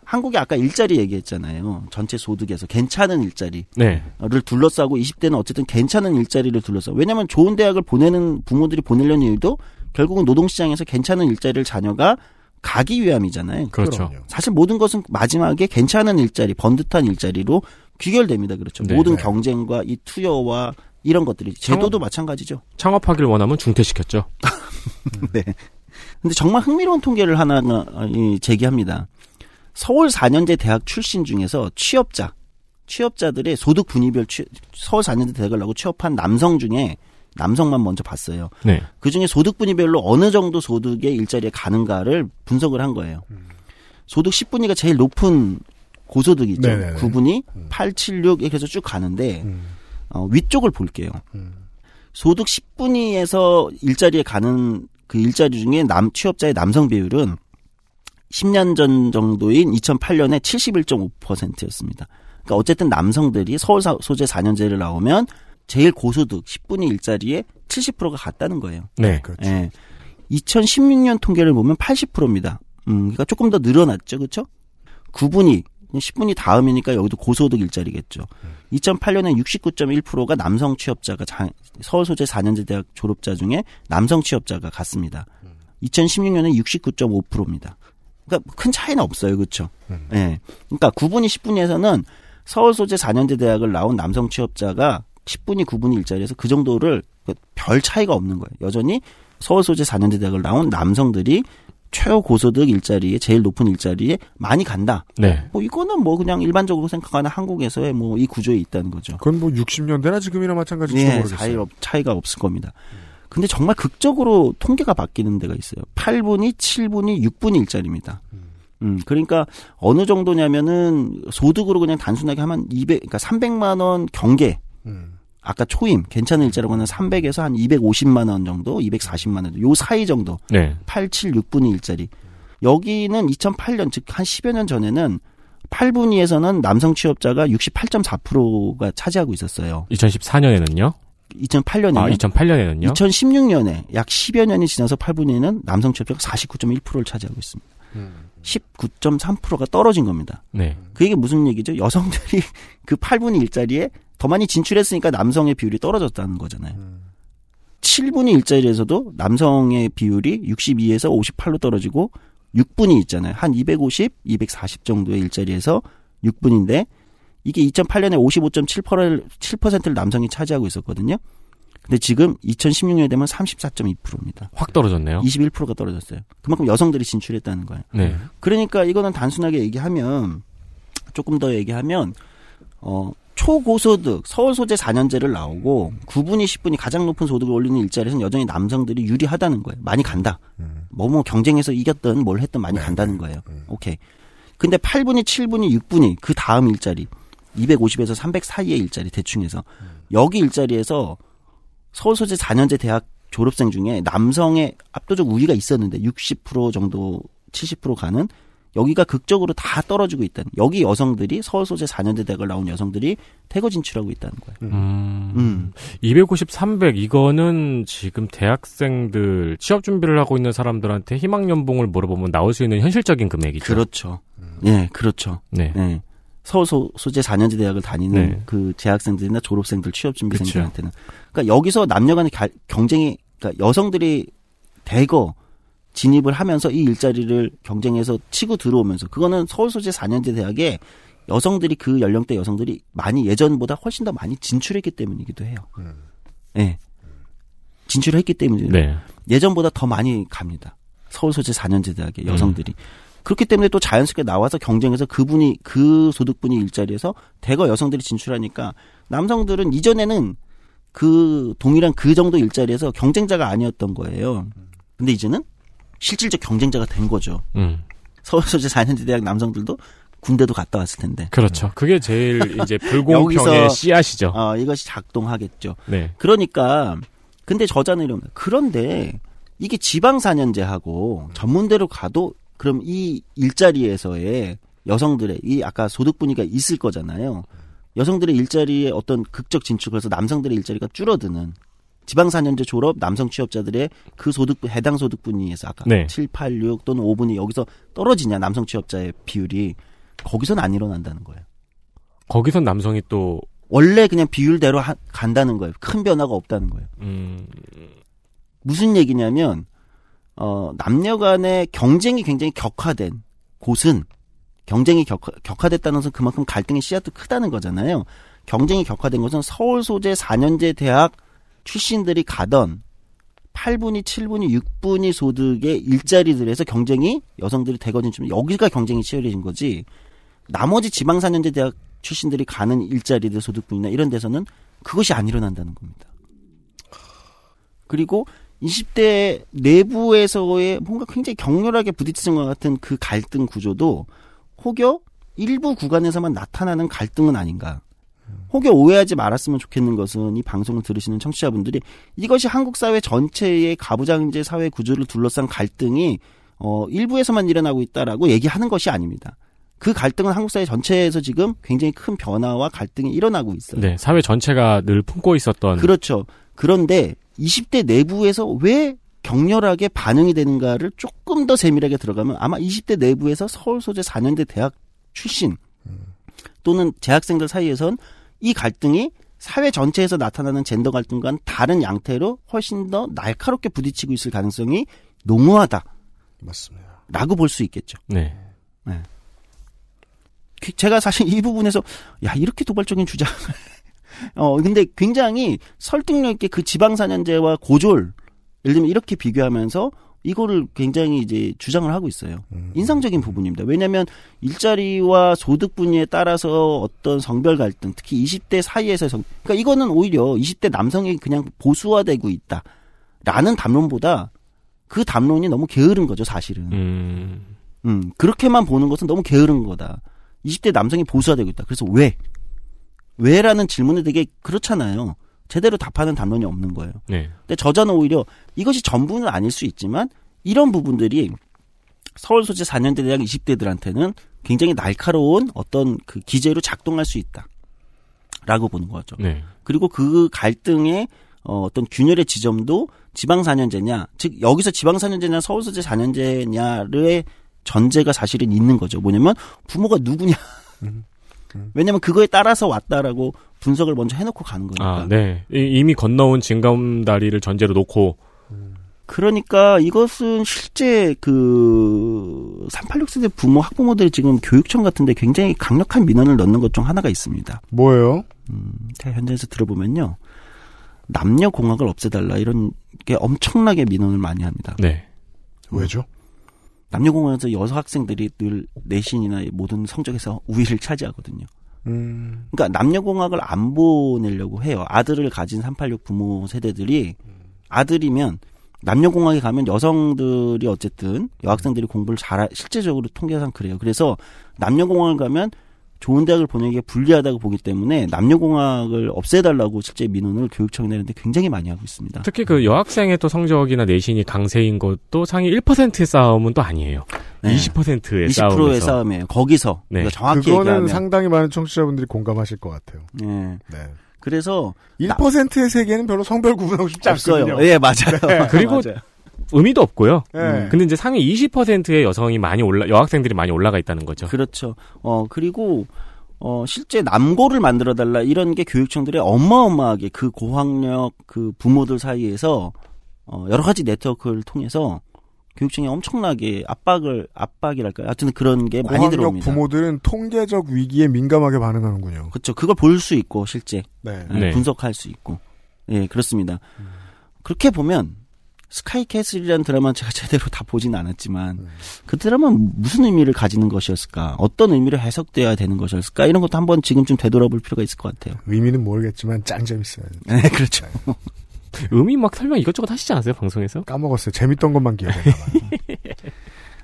한국이 아까 일자리 얘기했잖아요. 전체 소득에서 괜찮은 일자리. 네. 를 둘러싸고 20대는 어쨌든 괜찮은 일자리를 둘러싸. 왜냐하면 좋은 대학을 보내는 부모들이 보내려는 이유도 결국은 노동시장에서 괜찮은 일자리를 자녀가 가기 위함이잖아요. 그렇죠. 사실 모든 것은 마지막에 괜찮은 일자리, 번듯한 일자리로 귀결됩니다. 그렇죠. 네. 모든 네. 경쟁과 이 투여와 이런 것들이 제도도 마찬가지죠. 창업하기를 원하면 중퇴시켰죠. 네. 근데 정말 흥미로운 통계를 하나 이, 제기합니다. 서울 4년제 대학 출신 중에서 취업자, 취업자들의 소득 분위별 취, 서울 4년제 대학을 나고 취업한 남성 중에 남성만 먼저 봤어요. 네. 그 중에 소득 분위별로 어느 정도 소득의 일자리에 가는가를 분석을 한 거예요. 소득 10분위가 제일 높은 고소득이 있죠. 네네네. 9분위, 8, 7, 6 이렇게 해서 쭉 가는데 음. 어, 위쪽을 볼게요. 음. 소득 10분위에서 일자리에 가는 그 일자리 중에 남 취업자의 남성 비율은 10년 전 정도인 2008년에 71.5%였습니다. 그러니까 어쨌든 남성들이 서울 사- 소재 4년제를 나오면 제일 고소득 10분위 일자리에 70%가 갔다는 거예요. 네. 그렇죠. 예. 2016년 통계를 보면 80%입니다. 음, 그러니까 조금 더 늘어났죠, 그렇죠? 9분위, 10분위 다음이니까 여기도 고소득 일자리겠죠. 2008년에 69.1%가 남성 취업자가 자- 서울 소재 4년제 대학 졸업자 중에 남성 취업자가 갔습니다. 2016년에 69.5%입니다. 그러니까 큰 차이는 없어요, 그렇죠? 음. 예. 그러니까 9분위, 10분위에서는 서울 소재 4년제 대학을 나온 남성 취업자가 10분위, 9분위 일자리에서 그 정도를 별 차이가 없는 거예요. 여전히 서울 소재 4년제 대학을 나온 남성들이 최고소득 일자리에 제일 높은 일자리에 많이 간다. 네. 뭐 이거는 뭐 그냥 일반적으로 생각하는 한국에서의 뭐 이 구조에 있다는 거죠. 그건 뭐 60년대나 지금이나 마찬가지일지 네, 모르겠어요. 차이 없, 차이가 없을 겁니다. 근데 정말 극적으로 통계가 바뀌는 데가 있어요. 8분이, 7분이, 6분이 일자리입니다. 음, 그러니까 어느 정도냐면은 소득으로 그냥 단순하게 하면 200, 그러니까 300만 원 경계. 음. 아까 초임 괜찮은 일자리라고 하는 300에서 한 250만 원 정도, 240만 원, 요 사이 정도. 네. 8, 7, 6분위 일자리. 여기는 2008년, 즉 한 10여 년 전에는 8분위에서는 남성 취업자가 68.4%가 차지하고 있었어요. 2014년에는요? 2008년에. 아, 2008년에는요? 2016년에 약 10여 년이 지나서 8분위에는 남성 취업자가 49.1%를 차지하고 있습니다. 19.3%가 떨어진 겁니다. 네. 그게 무슨 얘기죠? 여성들이 그 8분위 일자리에 더 많이 진출했으니까 남성의 비율이 떨어졌다는 거잖아요. 7분위 일자리에서도 남성의 비율이 62에서 58로 떨어지고 6분위 있잖아요. 한 250, 240 정도의 일자리에서 6분인데 이게 2008년에 55.7%를 7%를 남성이 차지하고 있었거든요. 근데 지금 2016년에 되면 34.2%입니다. 확 떨어졌네요. 21%가 떨어졌어요. 그만큼 여성들이 진출했다는 거예요. 네. 그러니까 이거는 단순하게 얘기하면 조금 더 얘기하면 어 초고소득 서울 소재 4년제를 나오고 9분이 10분이 가장 높은 소득을 올리는 일자리에서는 여전히 남성들이 유리하다는 거예요. 많이 간다. 뭐뭐 경쟁에서 이겼든 뭘 했든 많이 간다는 거예요. 오케이. 근데 8분이 7분이 6분이 그 다음 일자리 250에서 300 사이의 일자리 대충해서 여기 일자리에서 서울 소재 4년제 대학 졸업생 중에 남성의 압도적 우위가 있었는데 60% 정도 70% 가는 여기가 극적으로 다 떨어지고 있다는. 여기 여성들이 서울 소재 4년제 대학을 나온 여성들이 태거 진출하고 있다는 거예요. 음. 음. 250, 300 이거는 지금 대학생들 취업 준비를 하고 있는 사람들한테 희망 연봉을 물어보면 나올 수 있는 현실적인 금액이죠. 그렇죠. 예, 그렇죠. 네. 예. 서울 소, 소재 4년제 대학을 다니는 네. 그 재학생들이나 졸업생들 취업 준비생들한테는 그러니까 여기서 남녀 간의 가- 경쟁이 그러니까 여성들이 대거 진입을 하면서 이 일자리를 경쟁해서 치고 들어오면서 그거는 서울 소재 4년제 대학에 여성들이 그 연령대 여성들이 많이 예전보다 훨씬 더 많이 진출했기 때문이기도 해요. 예. 진출했기 때문에 네. 예전보다 더 많이 갑니다. 서울 소재 4년제 대학의 여성들이. 그렇기 때문에 또 자연스럽게 나와서 경쟁해서 그분이 그 소득분이 일자리에서 대거 여성들이 진출하니까 남성들은 이전에는 그 동일한 그 정도 일자리에서 경쟁자가 아니었던 거예요. 근데 이제는 실질적 경쟁자가 된 거죠. 음. 서울 소재 4년제 대학 남성들도 군대도 갔다 왔을 텐데. 그렇죠. 그게 제일 이제 불공평의 씨앗이죠. 어, 이것이 작동하겠죠. 네. 그러니까 근데 저자는 이럽니다. 그런데 이게 지방 4년제하고 전문대로 가도 그럼 이 일자리에서의 여성들의 이 아까 소득 분위기가 있을 거잖아요. 여성들의 일자리에 어떤 극적 진출 그래서 남성들의 일자리가 줄어드는 지방 4년제 졸업 남성 취업자들의 그 소득 해당 소득 분위에서 아까 네. 7, 8, 6 또는 5분이 여기서 떨어지냐 남성 취업자의 비율이 거기서는 안 일어난다는 거예요. 거기선 남성이 또 원래 그냥 비율대로 하- 간다는 거예요. 큰 변화가 없다는 거예요. 음, 무슨 얘기냐면 어 남녀 간의 경쟁이 굉장히 격화된 곳은 경쟁이 격화, 격화됐다는 것은 그만큼 갈등의 씨앗도 크다는 거잖아요. 경쟁이 격화된 것은 서울 소재 4년제 대학 출신들이 가던 8분위, 7분위, 6분위 소득의 일자리들에서 경쟁이 여성들이 대거진 좀 여기가 경쟁이 치열해진 거지. 나머지 지방 4년제 대학 출신들이 가는 일자리들 소득분이나 이런 데서는 그것이 안 일어난다는 겁니다. 그리고 20대 내부에서의 뭔가 굉장히 격렬하게 부딪히는 것 같은 그 갈등 구조도 혹여 일부 구간에서만 나타나는 갈등은 아닌가. 혹여 오해하지 말았으면 좋겠는 것은 이 방송을 들으시는 청취자분들이 이것이 한국 사회 전체의 가부장제 사회 구조를 둘러싼 갈등이 어 일부에서만 일어나고 있다라고 얘기하는 것이 아닙니다. 그 갈등은 한국 사회 전체에서 지금 굉장히 큰 변화와 갈등이 일어나고 있어요. 네, 사회 전체가 늘 품고 있었던 그렇죠. 그런데 20대 내부에서 왜 격렬하게 반응이 되는가를 조금 더 세밀하게 들어가면 아마 20대 내부에서 서울 소재 4년대 대학 출신 또는 재학생들 사이에선 이 갈등이 사회 전체에서 나타나는 젠더 갈등과는 다른 양태로 훨씬 더 날카롭게 부딪히고 있을 가능성이 농후하다. 맞습니다. 라고 볼 수 있겠죠. 네. 그- 제가 사실 이 부분에서 야 이렇게 도발적인 주장을 어 근데 굉장히 설득력 있게 그 지방 사년제와 고졸 예를 들면 이렇게 비교하면서 이거를 굉장히 이제 주장을 하고 있어요. 인상적인 부분입니다. 왜냐하면 일자리와 소득 분야에 따라서 어떤 성별 갈등, 특히 20대 사이에서 성, 그러니까 이거는 오히려 20대 남성이 그냥 보수화되고 있다라는 담론보다 그 담론이 너무 게으른 거죠, 사실은. 음, 음, 그렇게만 보는 것은 너무 게으른 거다. 20대 남성이 보수화되고 있다. 그래서 왜? 왜라는 질문에 되게 그렇잖아요. 제대로 답하는 담론이 없는 거예요. 네. 근데 저자는 오히려 이것이 전부는 아닐 수 있지만 이런 부분들이 서울 소재 4년대 대학 20대들한테는 굉장히 날카로운 어떤 그 기재로 작동할 수 있다. 라고 보는 거죠. 네. 그리고 그 갈등의 어, 어떤 균열의 지점도 지방 4년제냐, 즉 여기서 지방 4년제냐 서울 소재 4년제냐의 전제가 사실은 있는 거죠. 뭐냐면 부모가 누구냐. 왜냐면 그거에 따라서 왔다라고 분석을 먼저 해놓고 가는 거니까. 아, 네. 이- 이미 건너온 징검다리를 전제로 놓고 그러니까 이것은 실제 그 386세대 부모 학부모들이 지금 교육청 같은데 굉장히 강력한 민원을 넣는 것 중 하나가 있습니다. 뭐예요? 음, 제가 현장에서 들어보면요. 남녀 공학을 없애달라 이런 게 엄청나게 민원을 많이 합니다. 네. 왜죠? 남녀 공학에서 여성 학생들이 늘 내신이나 모든 성적에서 우위를 차지하거든요. 음, 그러니까 남녀 공학을 안 보내려고 해요. 아들을 가진 386 부모 세대들이 아들이면 남녀 공학에 가면 여성들이 어쨌든 여학생들이 공부를 잘 실제적으로 통계상 그래요. 그래서 남녀 공학을 가면 좋은 대학을 보내기에 불리하다고 보기 때문에 남녀 공학을 없애달라고 실제 민원을 교육청에 내는데 굉장히 많이 하고 있습니다. 특히 그 여학생의 또 성적이나 내신이 강세인 것도 상위 1%의 싸움은 또 아니에요. 네. 20%의 20%의 싸움에서. 싸움이에요. 거기서 네. 그러니까 정확히 그거는 얘기하면 상당히 많은 청취자분들이 공감하실 것 같아요. 예. 네. 그래서 1%의 세계는 별로 성별 구분하고 싶지. 않거든요. 예, 맞아요. 네. 그리고 맞아요. 의미도 없고요. 네. 근데 이제 상위 20%의 여성이 많이 올라 여학생들이 많이 올라가 있다는 거죠. 그렇죠. 어 그리고 어 실제 남고를 만들어 달라 이런 게 교육청들이 어마어마하게 그 고학력 그 부모들 사이에서 어 여러 가지 네트워크를 통해서 교육청이 엄청나게 압박을 압박이랄까요. 하여튼 그런 게 많이 고학력 들어옵니다. 부모들은 통계적 위기에 민감하게 반응하는군요. 그렇죠. 그걸 볼 수 있고 실제 네. 예, 네. 분석할 수 있고 예 그렇습니다. 그렇게 보면 스카이캐슬이라는 드라마는 제가 제대로 다 보진 않았지만 그 드라마는 무슨 의미를 가지는 것이었을까 어떤 의미로 해석돼야 되는 것이었을까 이런 것도 한번 지금쯤 되돌아볼 필요가 있을 것 같아요. 의미는 모르겠지만 짱 재밌어요. 네 그렇죠. 의미 막 설명 이것저것 하시지 않았어요 방송에서? 까먹었어요. 재밌던 것만 기억했나 봐요.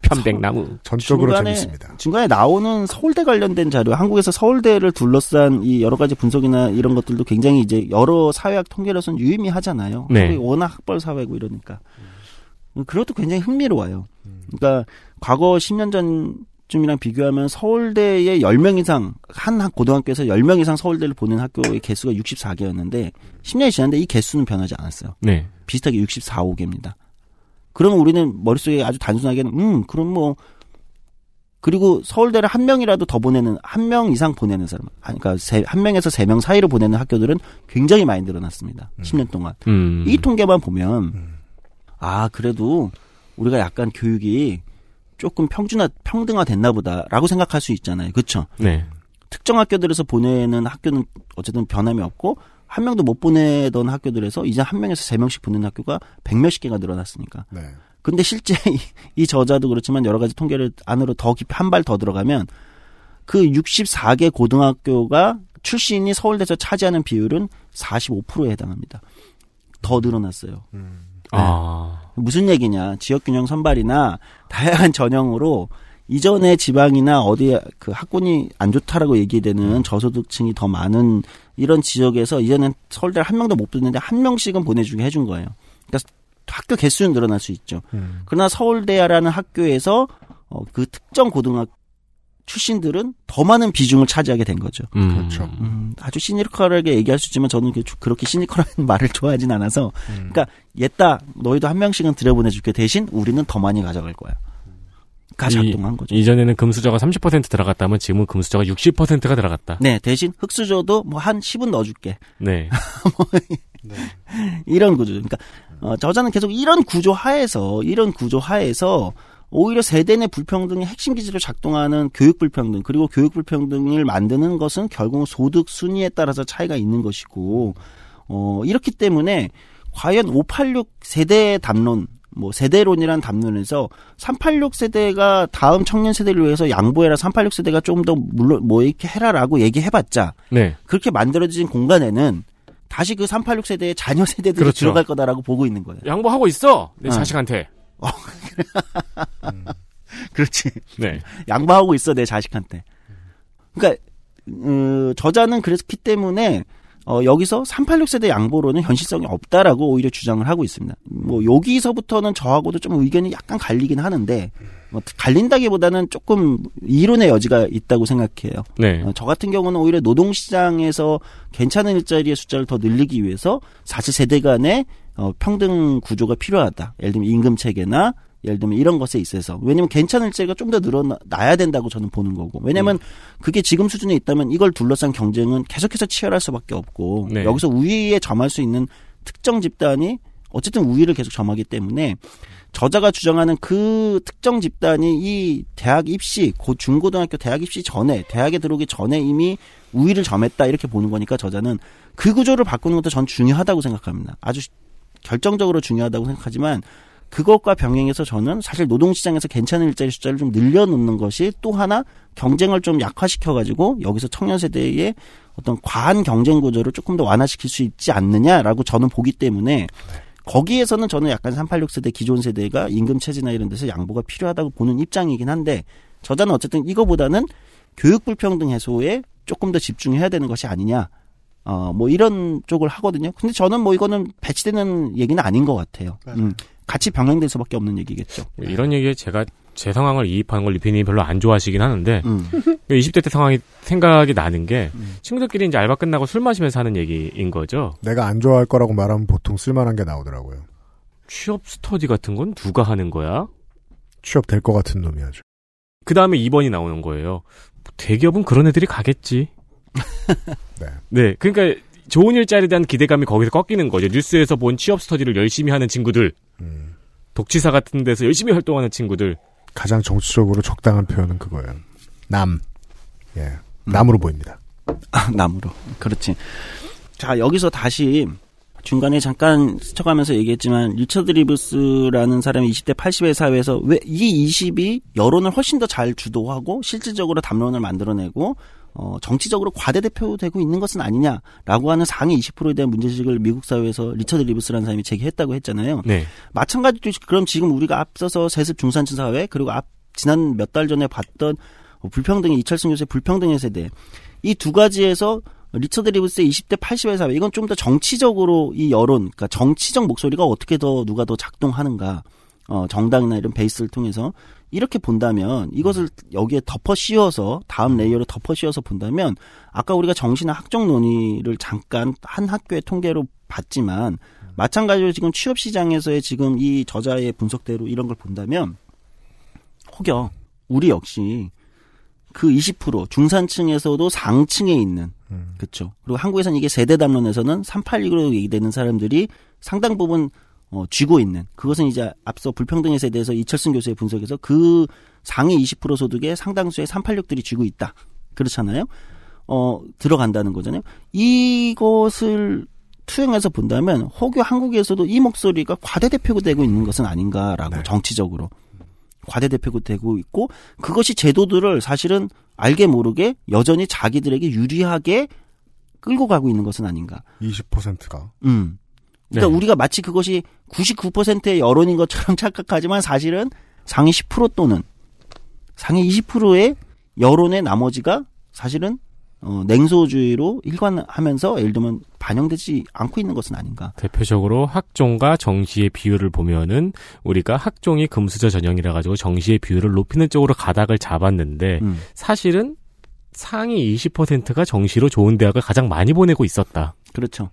편백나무. 전적으로 중간에, 재밌습니다. 중간에 나오는 서울대 관련된 자료, 한국에서 서울대를 둘러싼 이 여러 가지 분석이나 이런 것들도 굉장히 이제 여러 사회학 통계로서는 유의미하잖아요. 네. 워낙 학벌 사회고 이러니까. 그것도 굉장히 흥미로워요. 그러니까 과거 10년 전쯤이랑 비교하면 서울대에 10명 이상, 한 학- 고등학교에서 10명 이상 서울대를 보낸 학교의 개수가 64개였는데 10년이 지났는데 이 개수는 변하지 않았어요. 네. 비슷하게 64, 5개입니다. 그러면 우리는 머릿속에 아주 단순하게는 음 그럼 뭐 그리고 서울대를 한 명이라도 더 보내는 한 명 이상 보내는 사람 그러니까 세, 한 명에서 세 명 사이로 보내는 학교들은 굉장히 많이 늘어났습니다. 10년 동안 음. 이 통계만 보면 아 그래도 우리가 약간 교육이 조금 평준화 평등화 됐나 보다라고 생각할 수 있잖아요. 그렇죠? 네. 특정 학교들에서 보내는 학교는 어쨌든 변함이 없고 한 명도 못 보내던 학교들에서 이제 한 명에서 세 명씩 보내는 학교가 백 몇십 개가 늘어났으니까. 네. 근데 실제 이, 이 저자도 그렇지만 여러 가지 통계를 안으로 더 깊이 한 발 더 들어가면 그 64개 고등학교가 출신이 서울대에서 차지하는 비율은 45%에 해당합니다. 더 늘어났어요. 아. 무슨 얘기냐? 지역균형 선발이나 다양한 전형으로 이전에 지방이나 어디 그 학군이 안 좋다라고 얘기되는 저소득층이 더 많은 이런 지역에서 이제는 서울대 한 명도 못 붙는데 한 명씩은 보내주게 해준 거예요. 그러니까 학교 개수는 늘어날 수 있죠. 그러나 서울대라는 학교에서 어, 그 특정 고등학 출신들은 더 많은 비중을 차지하게 된 거죠. 음. 그렇죠. 음, 아주 시니컬하게 얘기할 수 있지만 저는 그- 그렇게 시니컬한 말을 좋아하진 않아서 그러니까 옛다 너희도 한 명씩은 들여보내줄게 대신 우리는 더 많이 가져갈 거야. 가 작동한 거죠. 이전에는 금수저가 30% 들어갔다면 지금은 금수저가 60%가 들어갔다. 네 대신 흑수저도 뭐 한 10은 넣어줄게 네. 이런 구조. 그러니까 어, 저자는 계속 이런 구조 하에서 이런 구조 하에서 오히려 세대 내 불평등의 핵심 기지로 작동하는 교육 불평등 그리고 교육 불평등을 만드는 것은 결국 소득 순위에 따라서 차이가 있는 것이고 어 이렇기 때문에 과연 586 세대 담론 뭐 세대론이란 담론에서 386 세대가 다음 청년 세대를 위해서 양보해라 386 세대가 좀더 물론 뭐 이렇게 해라라고 얘기해봤자 네. 그렇게 만들어진 공간에는 다시 그 386 세대의 자녀 세대들이 그렇죠. 들어갈 거다라고 보고 있는 거예요. 양보하고 있어. 내 어. 자식한테. 그렇지. 네. 양보하고 있어 내 자식한테. 그러니까 어, 저자는 그랬기 때문에 어, 여기서 386 세대 양보로는 현실성이 없다라고 오히려 주장을 하고 있습니다. 뭐 여기서부터는 저하고도 좀 의견이 약간 갈리긴 하는데 뭐 갈린다기보다는 조금 이론의 여지가 있다고 생각해요. 네. 어, 저 같은 경우는 오히려 노동시장에서 괜찮은 일자리의 숫자를 더 늘리기 위해서 사실 세대 간의 어, 평등 구조가 필요하다. 예를 들면 임금 체계나 예를 들면 이런 것에 있어서 왜냐면 괜찮은 일자리가 좀 더 늘어나야 된다고 저는 보는 거고 왜냐면 그게 지금 수준에 있다면 이걸 둘러싼 경쟁은 계속해서 치열할 수밖에 없고 네. 여기서 우위에 점할 수 있는 특정 집단이 어쨌든 우위를 계속 점하기 때문에 저자가 주장하는 그 특정 집단이 이 대학 입시, 고 중고등학교 대학 입시 전에 대학에 들어오기 전에 이미 우위를 점했다 이렇게 보는 거니까 저자는 그 구조를 바꾸는 것도 전 중요하다고 생각합니다. 아주 결정적으로 중요하다고 생각하지만 그것과 병행해서 저는 사실 노동시장에서 괜찮은 일자리 숫자를 좀 늘려놓는 것이 또 하나 경쟁을 좀 약화시켜가지고 여기서 청년 세대의 어떤 과한 경쟁 구조를 조금 더 완화시킬 수 있지 않느냐라고 저는 보기 때문에 거기에서는 저는 약간 386 세대 기존 세대가 임금 체제나 이런 데서 양보가 필요하다고 보는 입장이긴 한데 저자는 어쨌든 이거보다는 교육 불평등 해소에 조금 더 집중해야 되는 것이 아니냐. 어, 뭐 이런 쪽을 하거든요. 근데 저는 뭐 이거는 배치되는 얘기는 아닌 것 같아요. 음, 같이 병행될 수밖에 없는 얘기겠죠. 이런 얘기에 제가 제 상황을 이입하는 걸 리피님이 별로 안 좋아하시긴 하는데 음. 20대 때 상황이 생각이 나는 게 친구들끼리 이제 알바 끝나고 술 마시면서 하는 얘기인 거죠. 내가 안 좋아할 거라고 말하면 보통 쓸만한 게 나오더라고요. 취업 스터디 같은 건 누가 하는 거야? 취업 될 것 같은 놈이 아주. 그 다음에 2번이 나오는 거예요. 대기업은 그런 애들이 가겠지. 네. 네. 그러니까 좋은 일자리에 대한 기대감이 거기서 꺾이는 거죠. 뉴스에서 본 취업 스터디를 열심히 하는 친구들. 음. 독취사 같은 데서 열심히 활동하는 친구들. 가장 정치적으로 적당한 표현은 그거예요. 남. 예. 남으로 보입니다. 아, 남으로. 그렇지. 자, 여기서 다시 중간에 잠깐 스쳐가면서 얘기했지만 리처드 리브스라는 사람이 20대 80의 사회에서 왜 이 20이 여론을 훨씬 더 잘 주도하고 실질적으로 담론을 만들어내고 어, 정치적으로 과대대표되고 있는 것은 아니냐라고 하는 상위 20%에 대한 문제의식을 미국 사회에서 리처드 리브스라는 사람이 제기했다고 했잖아요. 네. 마찬가지로 그럼 지금 우리가 앞서서 세습 중산층 사회 그리고 앞 지난 몇 달 전에 봤던 불평등의 이철승 교수의 불평등의 세대 이 두 가지에서 리처드 리브스의 20대 80의 사회 이건 좀 더 정치적으로 이 여론 그러니까 정치적 목소리가 어떻게 더 누가 더 작동하는가 어 정당이나 이런 베이스를 통해서 이렇게 본다면 이것을 여기에 덮어 씌워서 다음 레이어를 덮어 씌워서 본다면 아까 우리가 정시냐 학종 논의를 잠깐 한 학교의 통계로 봤지만 마찬가지로 지금 취업 시장에서의 지금 이 저자의 분석대로 이런 걸 본다면 혹여 우리 역시 그 20% 중산층에서도 상층에 있는 그렇죠. 그리고 한국에서는 이게 세대 담론에서는 386으로 얘기되는 사람들이 상당 부분 어, 쥐고 있는 그것은 이제 앞서 불평등의 세대에서 이철승 교수의 분석에서 그 상위 20% 소득의 상당수의 386들이 쥐고 있다. 그렇잖아요. 어, 들어간다는 거잖아요. 이것을 투영해서 본다면 혹여 한국에서도 이 목소리가 과대대표되고 있는 것은 아닌가라고 네. 정치적으로 과대대표되고 있고 그것이 제도들을 사실은 알게 모르게 여전히 자기들에게 유리하게 끌고 가고 있는 것은 아닌가. 20%가. 음. 그러니까 네. 우리가 마치 그것이 99%의 여론인 것처럼 착각하지만 사실은 상위 10% 또는 상위 20%의 여론의 나머지가 사실은 어, 냉소주의로 일관하면서 예를 들면 반영되지 않고 있는 것은 아닌가. 대표적으로 학종과 정시의 비율을 보면은 우리가 학종이 금수저 전형이라 가지고 정시의 비율을 높이는 쪽으로 가닥을 잡았는데 음. 사실은 상위 20%가 정시로 좋은 대학을 가장 많이 보내고 있었다. 그렇죠.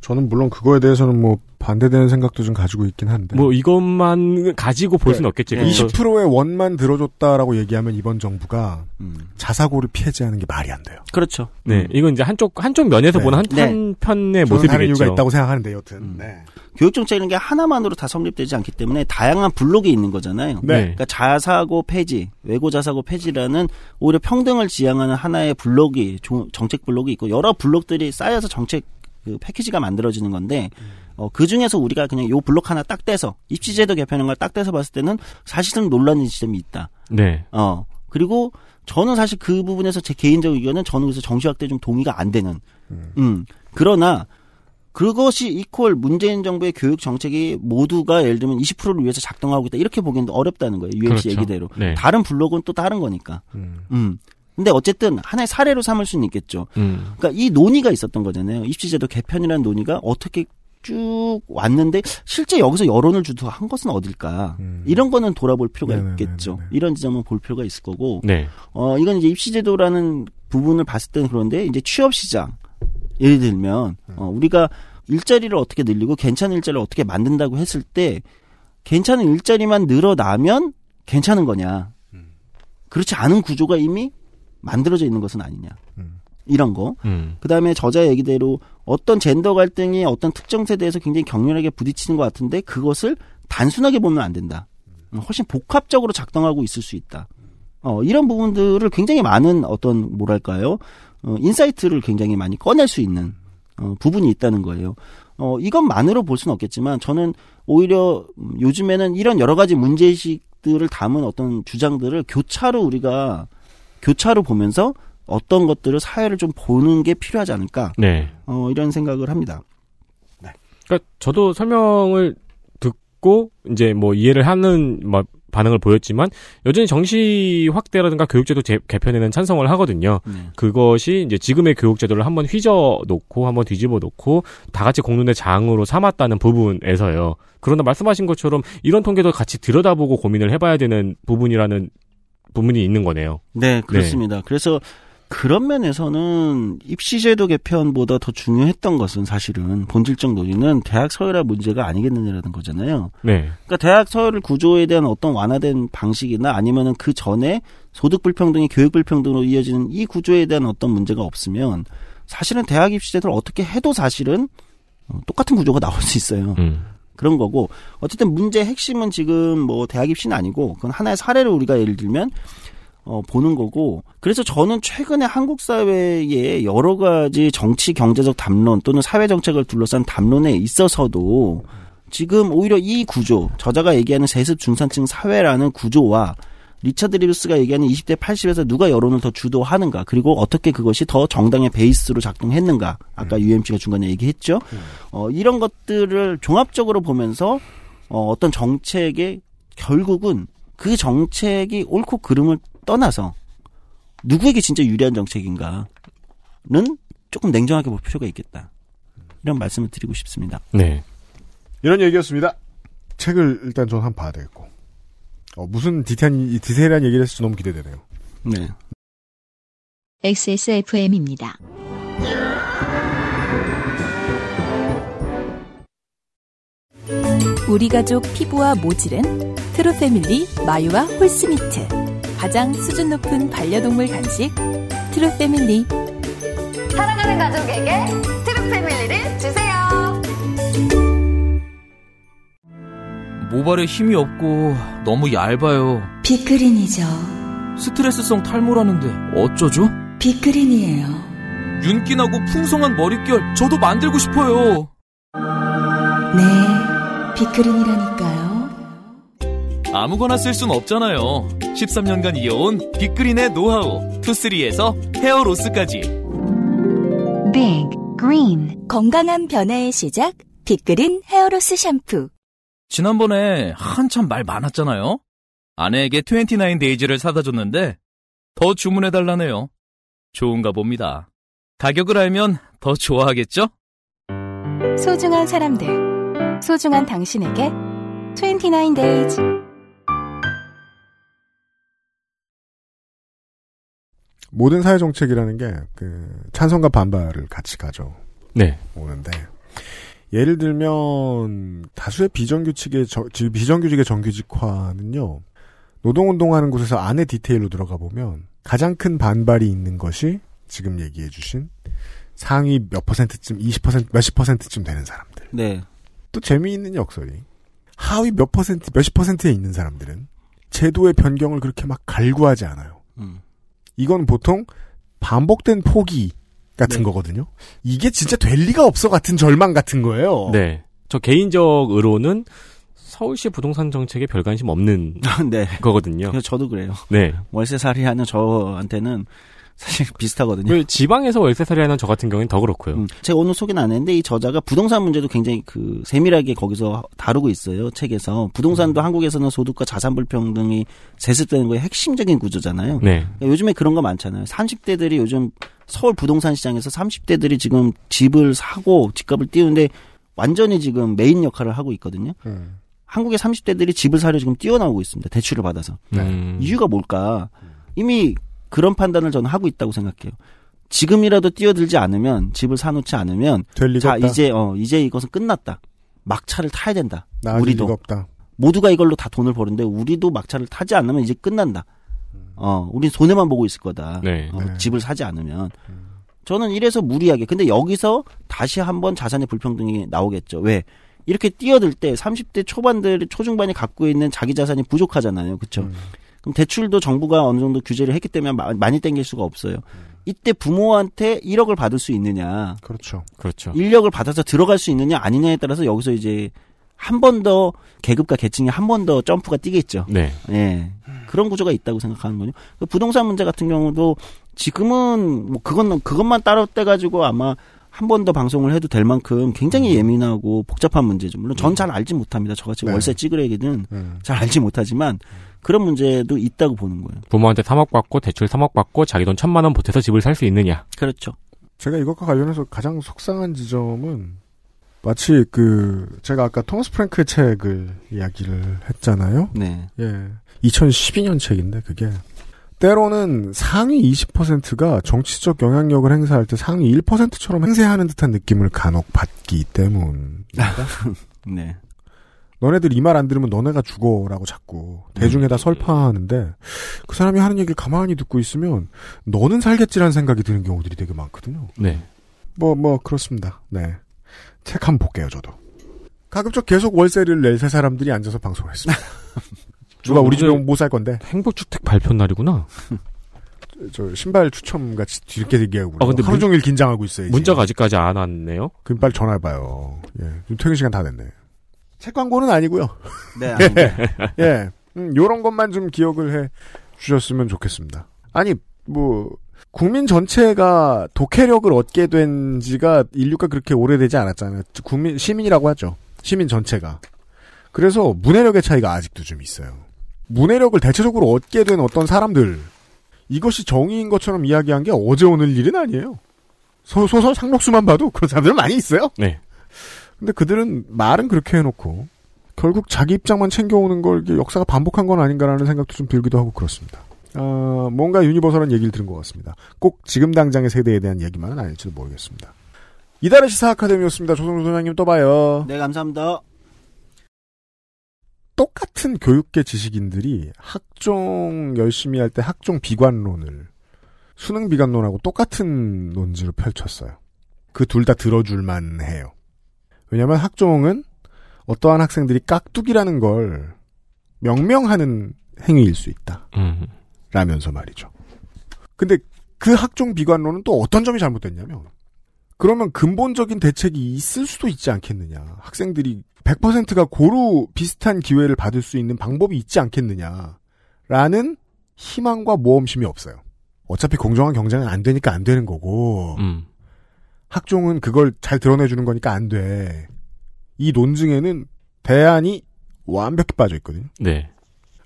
저는 물론 그거에 대해서는 뭐 반대되는 생각도 좀 가지고 있긴 한데. 뭐 이것만 가지고 볼 수는 없겠지. 네. 그래서 20%의 원만 들어줬다라고 얘기하면 이번 정부가 음. 자사고를 폐지하는 게 말이 안 돼요. 그렇죠. 네, 이건 이제 한쪽 한쪽 면에서 네. 보는 한, 네. 한편의 저는 다른 모습이겠죠. 이유가 있다고 생각하는데 여튼. 음. 네. 교육 정책이라는 게 하나만으로 다 성립되지 않기 때문에 다양한 블록이 있는 거잖아요. 네. 그러니까 자사고 폐지, 외고 자사고 폐지라는 오히려 평등을 지향하는 하나의 블록이 조- 정책 블록이 있고 여러 블록들이 쌓여서 정책 그 패키지가 만들어지는 건데 어, 그 중에서 우리가 그냥 요 블록 하나 딱 떼서 입시제도 개편한 걸 딱 떼서 봤을 때는 사실은 논란의 지점이 있다. 네. 어 그리고 저는 사실 그 부분에서 제 개인적 의견은 저는 그래서 정시학대 좀 동의가 안 되는. 음. 그러나 그것이 이퀄 문재인 정부의 교육 정책이 모두가 예를 들면 20%를 위해서 작동하고 있다 이렇게 보기는 어렵다는 거예요. UMC 그렇죠. 얘기대로. 네. 다른 블록은 또 다른 거니까. 음. 음. 근데 어쨌든 하나의 사례로 삼을 수는 있겠죠. 음. 그러니까 이 논의가 있었던 거잖아요. 입시제도 개편이라는 논의가 어떻게 쭉 왔는데 실제 여기서 여론을 주도한 것은 어딜까? 음. 이런 거는 돌아볼 필요가 네네네네. 있겠죠. 이런 지점은 볼 필요가 있을 거고. 네. 어 이건 이제 입시제도라는 부분을 봤을 때는 그런데 이제 취업 시장 예를 들면 어 우리가 일자리를 어떻게 늘리고 괜찮은 일자리를 어떻게 만든다고 했을 때 괜찮은 일자리만 늘어나면 괜찮은 거냐? 그렇지 않은 구조가 이미 만들어져 있는 것은 아니냐? 음. 이런 거. 음. 그 다음에 저자 얘기대로 어떤 젠더 갈등이 어떤 특정 세대에서 굉장히 격렬하게 부딪히는 것 같은데 그것을 단순하게 보면 안 된다. 어, 훨씬 복합적으로 작동하고 있을 수 있다. 어, 이런 부분들을 굉장히 많은 어떤 뭐랄까요? 어, insight를 굉장히 많이 꺼낼 수 있는 어, 부분이 있다는 거예요. 어, 이것만으로 볼 수는 없겠지만 저는 오히려 음, 요즘에는 이런 여러 가지 문제의식들을 담은 어떤 주장들을 교차로 우리가 교차로 보면서 어떤 것들을 사회를 좀 보는 게 필요하지 않을까 네. 어, 이런 생각을 합니다. 그러니까 저도 설명을 듣고 이제 뭐 이해를 하는 뭐 반응을 보였지만 여전히 정시 확대라든가 교육제도 제- 개편에는 찬성을 하거든요. 네. 그것이 이제 지금의 교육제도를 한번 휘저 놓고 한번 뒤집어 놓고 다 같이 공론의 장으로 삼았다는 부분에서요. 그러나 말씀하신 것처럼 이런 통계도 같이 들여다보고 고민을 해봐야 되는 부분이라는 부분이 있는 거네요. 네, 그렇습니다. 그래서 그런 면에서는 입시제도 개편보다 더 중요했던 것은 사실은 본질적 논의는 대학 서열화 문제가 아니겠느냐라는 거잖아요. 네. 그러니까 대학 서열 구조에 대한 어떤 완화된 방식이나 아니면은 그 전에 소득 불평등이 교육 불평등으로 이어지는 이 구조에 대한 어떤 문제가 없으면 사실은 대학 입시제도를 어떻게 해도 사실은 어, 똑같은 구조가 나올 수 있어요. 음. 그런 거고. 어쨌든 문제 핵심은 지금 뭐 대학 입시는 아니고 그건 하나의 사례를 우리가 예를 들면 어 보는 거고. 그래서 저는 최근에 한국 사회의 여러 가지 정치 경제적 담론 또는 사회 정책을 둘러싼 담론에 있어서도 지금 오히려 이 구조 저자가 얘기하는 세습 중산층 사회라는 구조와 리차드 리브스가 얘기하는 20대 80에서 누가 여론을 더 주도하는가 그리고 어떻게 그것이 더 정당의 베이스로 작동했는가 아까 UMC가 중간에 얘기했죠 어, 이런 것들을 종합적으로 보면서 어, 어떤 정책의 결국은 그 정책이 옳고 그름을 떠나서 누구에게 진짜 유리한 정책인가는 조금 냉정하게 볼 필요가 있겠다. 이런 말씀을 드리고 싶습니다. 네. 이런 얘기였습니다. 책을 일단 전 한번 봐야 되겠고. 어, 무슨 디테일한, 디테일한 얘기를 했을지 너무 기대되네요. 네. XSFM입니다. 우리 가족 피부와 모질은 트루패밀리 마유와 홀스미트 가장 수준 높은 반려동물 간식 트루패밀리 사랑하는 가족에게 트루 패밀리를 주세요. 모발에 힘이 없고 너무 얇아요. 빅그린이죠. 스트레스성 탈모라는데 어쩌죠? 빅그린이에요. 윤기나고 풍성한 머릿결 저도 만들고 싶어요. 네, 빅그린이라니까요. 아무거나 쓸 순 없잖아요. 13년간 이어온 빅그린의 노하우 투쓰리에서 헤어로스까지 빅 그린 건강한 변화의 시작 빅그린 헤어로스 샴푸. 지난번에 한참 말 많았잖아요. 아내에게 29 데이즈를 사다 줬는데 더 주문해 달라네요. 좋은가 봅니다. 가격을 알면 더 좋아하겠죠? 소중한 사람들 소중한 당신에게 29days 모든 사회 정책이라는 게 그 찬성과 반발을 같이 가져 네. 오는데 예를 들면 다수의 비정규직의 저- 지- 비정규직의 정규직화는요 노동운동하는 곳에서 안에 디테일로 들어가 보면 가장 큰 반발이 있는 것이 지금 얘기해주신 상위 몇 퍼센트쯤 20% 몇십 퍼센트쯤 되는 사람들 네. 또 재미있는 역설이 하위 몇 퍼센트 몇십 퍼센트에 있는 사람들은 제도의 변경을 그렇게 막 갈구하지 않아요. 음. 이건 보통 반복된 포기 같은 네. 거거든요. 이게 진짜 될 리가 없어 같은 절망 같은 거예요. 네. 저 개인적으로는 서울시 부동산 정책에 별 관심 없는 네. 거거든요. 저도 그래요. 네. 월세살이 하는 저한테는 사실 비슷하거든요. 그 지방에서 월세살이 하는 저 같은 경우는 더 그렇고요. 음, 제가 오늘 소개는 안 했는데 이 저자가 부동산 문제도 굉장히 그 세밀하게 거기서 다루고 있어요 책에서 음. 부동산도 한국에서는 소득과 자산 불평등이 세습되는 거의 핵심적인 구조잖아요. 네. 그러니까 요즘에 그런 거 많잖아요. 30대들이 요즘 서울 부동산 시장에서 30대들이 지금 집을 사고 집값을 띄우는데 완전히 지금 메인 역할을 하고 있거든요. 음. 한국의 30대들이 집을 사려 지금 뛰어나오고 있습니다. 대출을 받아서. 음. 이유가 뭘까? 이미 그런 판단을 저는 하고 있다고 생각해요. 지금이라도 뛰어들지 않으면 집을 사놓지 않으면 될 리가 자 없다. 이제 어 이제 이것은 끝났다. 막차를 타야 된다. 우리도. 모두가 이걸로 다 돈을 버는데 우리도 막차를 타지 않으면 이제 끝난다. 어, 우린 손해만 보고 있을 거다. 네. 어, 네. 집을 사지 않으면. 저는 이래서 무리하게. 근데 여기서 다시 한번 자산의 불평등이 나오겠죠. 왜? 이렇게 뛰어들 때 30대 초반들, 초중반이 갖고 있는 자기 자산이 부족하잖아요. 그쵸? 음. 그럼 대출도 정부가 어느 정도 규제를 했기 때문에 마- 많이 땡길 수가 없어요. 이때 부모한테 1억을 받을 수 있느냐, 그렇죠. 그렇죠. 인력을 받아서 들어갈 수 있느냐 아니냐에 따라서 여기서 이제 한 번 더 계급과 계층이 한 번 더 점프가 뛰겠죠. 네. 예. 그런 구조가 있다고 생각하는 거죠. 그 부동산 문제 같은 경우도 지금은 뭐 그건 그것만 따로 떼 가지고 아마 한번더 방송을 해도 될 만큼 굉장히 예민하고 복잡한 문제죠. 물론 전 잘 알지 못합니다. 저같이 네. 월세 찌그레기는 음. 잘 알지 못하지만 그런 문제도 있다고 보는 거예요. 부모한테 3억 받고 대출 3억 받고 자기 돈 천만 원 보태서 집을 살 수 있느냐. 그렇죠. 제가 이것과 관련해서 가장 속상한 지점은 마치 그 제가 아까 토마스 프랭크의 책을 이야기를 했잖아요. 네. 예. 2012년 책인데 그게 때로는 상위 20%가 정치적 영향력을 행사할 때 상위 1%처럼 행세하는 듯한 느낌을 간혹 받기 때문입니다. 네. 너네들 이 말 안 들으면 너네가 죽어라고 자꾸 대중에다 설파하는데 그 사람이 하는 얘기를 가만히 듣고 있으면 너는 살겠지라는 생각이 드는 경우들이 되게 많거든요. 네. 뭐, 뭐, 그렇습니다. 네. 책 한번 볼게요, 저도. 가급적 계속 월세를 낼 세 사람들이 앉아서 방송을 했습니다. 누가 우리 집에 못 살 건데. 행복주택 발표 날이구나. 저, 신발 추첨 같이 뒤늦게 얘기하고. 아, 근데 하루 문- 종일 긴장하고 있어요. 문자가 아직까지 안 왔네요. 그럼 빨리 전화해봐요. 예. 지금 퇴근 시간 다 됐네. 책 광고는 아니고요 네. 아닙니다. 예. 음, 요런 것만 좀 기억을 해 주셨으면 좋겠습니다. 아니, 뭐, 국민 전체가 독해력을 얻게 된 지가 인류가 그렇게 오래되지 않았잖아요. 국민, 시민이라고 하죠. 시민 전체가. 그래서 문해력의 차이가 아직도 좀 있어요. 문해력을 대체적으로 얻게 된 어떤 사람들, 이것이 정의인 것처럼 이야기한 게 어제 오늘 일은 아니에요. 소, 소설 상록수만 봐도 그런 사람들 많이 있어요. 네. 근데 그들은 말은 그렇게 해놓고 결국 자기 입장만 챙겨오는 걸 역사가 반복한 건 아닌가라는 생각도 좀 들기도 하고 그렇습니다. 아, 뭔가 유니버설한 얘기를 들은 것 같습니다. 꼭 지금 당장의 세대에 대한 얘기만은 아닐지도 모르겠습니다. 이달의 시사 아카데미였습니다. 조성주 소장님 또 봐요. 네, 감사합니다. 똑같은 교육계 지식인들이 학종 열심히 할 때 학종 비관론을 수능 비관론하고 똑같은 논지로 펼쳤어요. 그 둘 다 들어줄만 해요. 왜냐하면 학종은 어떠한 학생들이 깍두기라는 걸 명명하는 행위일 수 있다. 음. 라면서 말이죠. 근데 그 학종 비관론은 또 어떤 점이 잘못됐냐면 그러면 근본적인 대책이 있을 수도 있지 않겠느냐. 학생들이 100%가 고루 비슷한 기회를 받을 수 있는 방법이 있지 않겠느냐. 라는 희망과 모험심이 없어요. 어차피 공정한 경쟁은 안 되니까 안 되는 거고 음. 학종은 그걸 잘 드러내주는 거니까 안 돼. 이 논증에는 대안이 완벽히 빠져 있거든요. 네.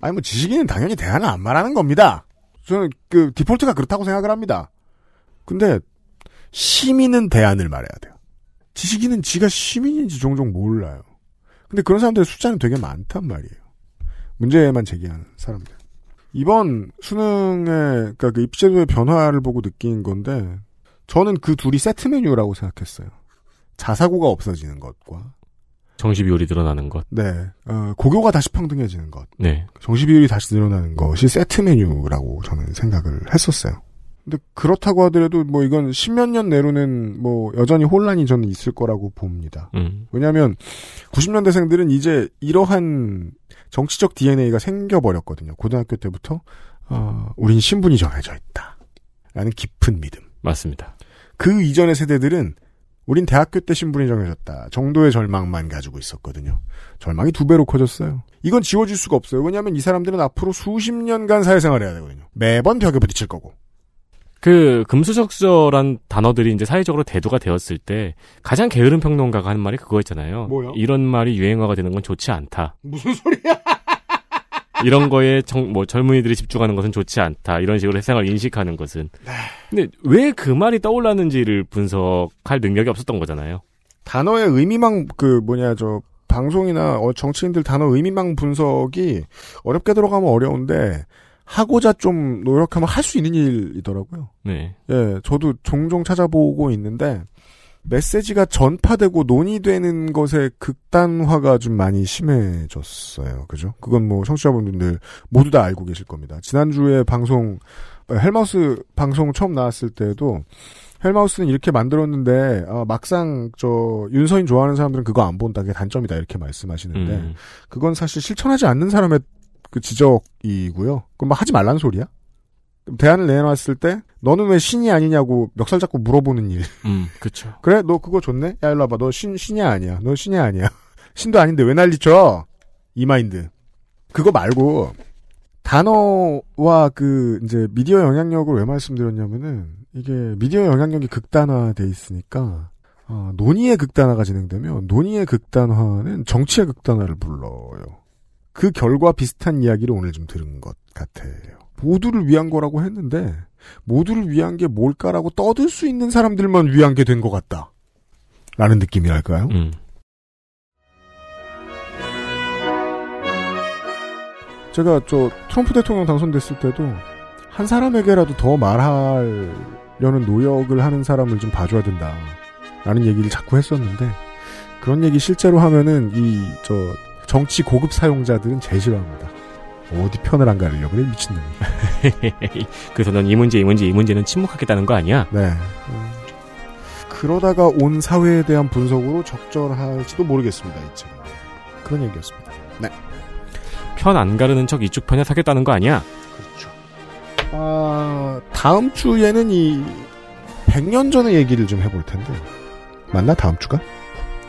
아니 뭐 지식인은 당연히 대안을 안 말하는 겁니다. 저는 그 디폴트가 그렇다고 생각을 합니다. 근데 시민은 대안을 말해야 돼요. 지식인은 지가 시민인지 종종 몰라요. 근데 그런 사람들의 숫자는 되게 많단 말이에요. 문제만 제기하는 사람들. 이번 수능의 그러니까 그 입시제도의 변화를 보고 느낀 건데 저는 그 둘이 세트 메뉴라고 생각했어요. 자사고가 없어지는 것과 정시 비율이 늘어나는 것. 네 어, 고교가 다시 평등해지는 것. 네. 정시 비율이 다시 늘어나는 것이 세트 메뉴라고 저는 생각을 했었어요. 근데 그렇다고 하더라도 뭐 이건 십몇 년 내로는 뭐 여전히 혼란이 저는 있을 거라고 봅니다. 음. 왜냐하면 90년대생들은 이제 이러한 정치적 DNA가 생겨버렸거든요. 고등학교 때부터 어, 우린 신분이 정해져 있다. 라는 깊은 믿음. 맞습니다. 그 이전의 세대들은 우린 대학교 때 신분이 정해졌다. 정도의 절망만 가지고 있었거든요. 절망이 두 배로 커졌어요. 이건 지워질 수가 없어요. 왜냐하면 이 사람들은 앞으로 수십 년간 사회생활을 해야 되거든요. 매번 벽에 부딪힐 거고. 그 금수저란 단어들이 이제 사회적으로 대두가 되었을 때 가장 게으른 평론가가 하는 말이 그거였잖아요. 뭐요? 이런 말이 유행어가 되는 건 좋지 않다. 무슨 소리야? 이런 거에 정, 뭐 젊은이들이 집중하는 것은 좋지 않다. 이런 식으로 세상을 인식하는 것은. 근데 왜 그 말이 떠올랐는지를 분석할 능력이 없었던 거잖아요. 단어의 의미망 그 뭐냐 저 방송이나 어, 정치인들 단어 의미망 분석이 어렵게 들어가면 어려운데 하고자 좀 노력하면 할 수 있는 일이더라고요. 네. 예, 저도 종종 찾아보고 있는데 메시지가 전파되고 논의되는 것의 극단화가 좀 많이 심해졌어요. 그죠? 그건 뭐 청취자분들 모두 다 알고 계실 겁니다. 지난주에 방송 헬마우스 방송 처음 나왔을 때도 헬마우스는 이렇게 만들었는데 아, 막상 저 윤서인 좋아하는 사람들은 그거 안 본다. 그게 단점이다 이렇게 말씀하시는데 음. 그건 사실 실천하지 않는 사람의 그 지적이고요. 그럼 뭐 하지 말라는 소리야? 그럼 대안을 내놨을 때 너는 왜 신이 아니냐고 멱살 잡고 물어보는 일. 음, 그쵸. 그래 너 그거 좋네. 야 일로 와봐. 너 신 신이 아니야. 너 신이 아니야. 신도 아닌데 왜 난리쳐? 이 마인드. 그거 말고 단어와 그 이제 미디어 영향력을 왜 말씀드렸냐면은 이게 미디어 영향력이 극단화돼 있으니까 어, 논의의 극단화가 진행되면 논의의 극단화는 정치의 극단화를 불러요. 그 결과 비슷한 이야기를 오늘 좀 들은 것 같아요. 모두를 위한 거라고 했는데 모두를 위한 게 뭘까라고 떠들 수 있는 사람들만 위한 게 된 것 같다. 라는 느낌이랄까요? 음. 제가 저 트럼프 대통령 당선됐을 때도 한 사람에게라도 더 말하려는 노력을 하는 사람을 좀 봐줘야 된다. 라는 얘기를 자꾸 했었는데 그런 얘기 실제로 하면은 이 저 정치 고급 사용자들은 제일 싫어합니다. 어디 편을 안 가리려 그래 미친놈이. 그래서 넌 이 문제 이 문제 이 문제는 침묵하겠다는 거 아니야? 네. 음, 그러다가 온 사회에 대한 분석으로 적절할지도 모르겠습니다. 이 책은. 그런 얘기였습니다. 네. 편 안 가르는 척 이쪽 편에 사겠다는 거 아니야? 아, 다음 주에는 이 100년 전의 얘기를 좀 해볼 텐데. 맞나 다음 주가?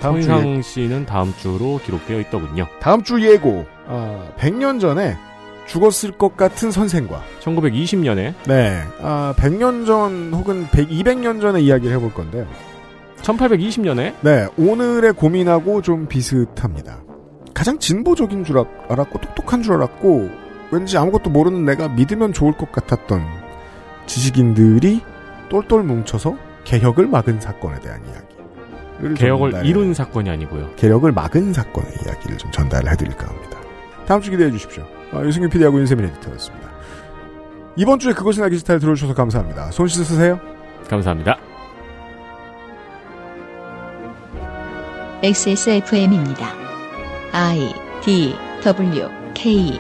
다음 주 손상 씨는 다음 주로 기록되어 있더군요. 다음 주 예고. 아, 100년 전에 죽었을 것 같은 선생과 1920년에 네. 아, 100년 전 혹은 100, 200년 전의 이야기를 해볼 건데요. 1820년에 네, 오늘의 고민하고 좀 비슷합니다. 가장 진보적인 줄 알- 알았고 똑똑한 줄 알았고 왠지 아무것도 모르는 내가 믿으면 좋을 것 같았던 지식인들이 똘똘 뭉쳐서 개혁을 막은 사건에 대한 이야기를 개혁을 이룬 사건이 아니고요. 개혁을 막은 사건의 이야기를 좀 전달을 해드릴까 합니다. 다음 주 기대해 주십시오. 아, 유승균 PD하고 윤세민 에디터였습니다. 이번 주에 그것은 알기 싫다를 들어주셔서 감사합니다. 손 씻으세요. 감사합니다. XSFM입니다. I D W K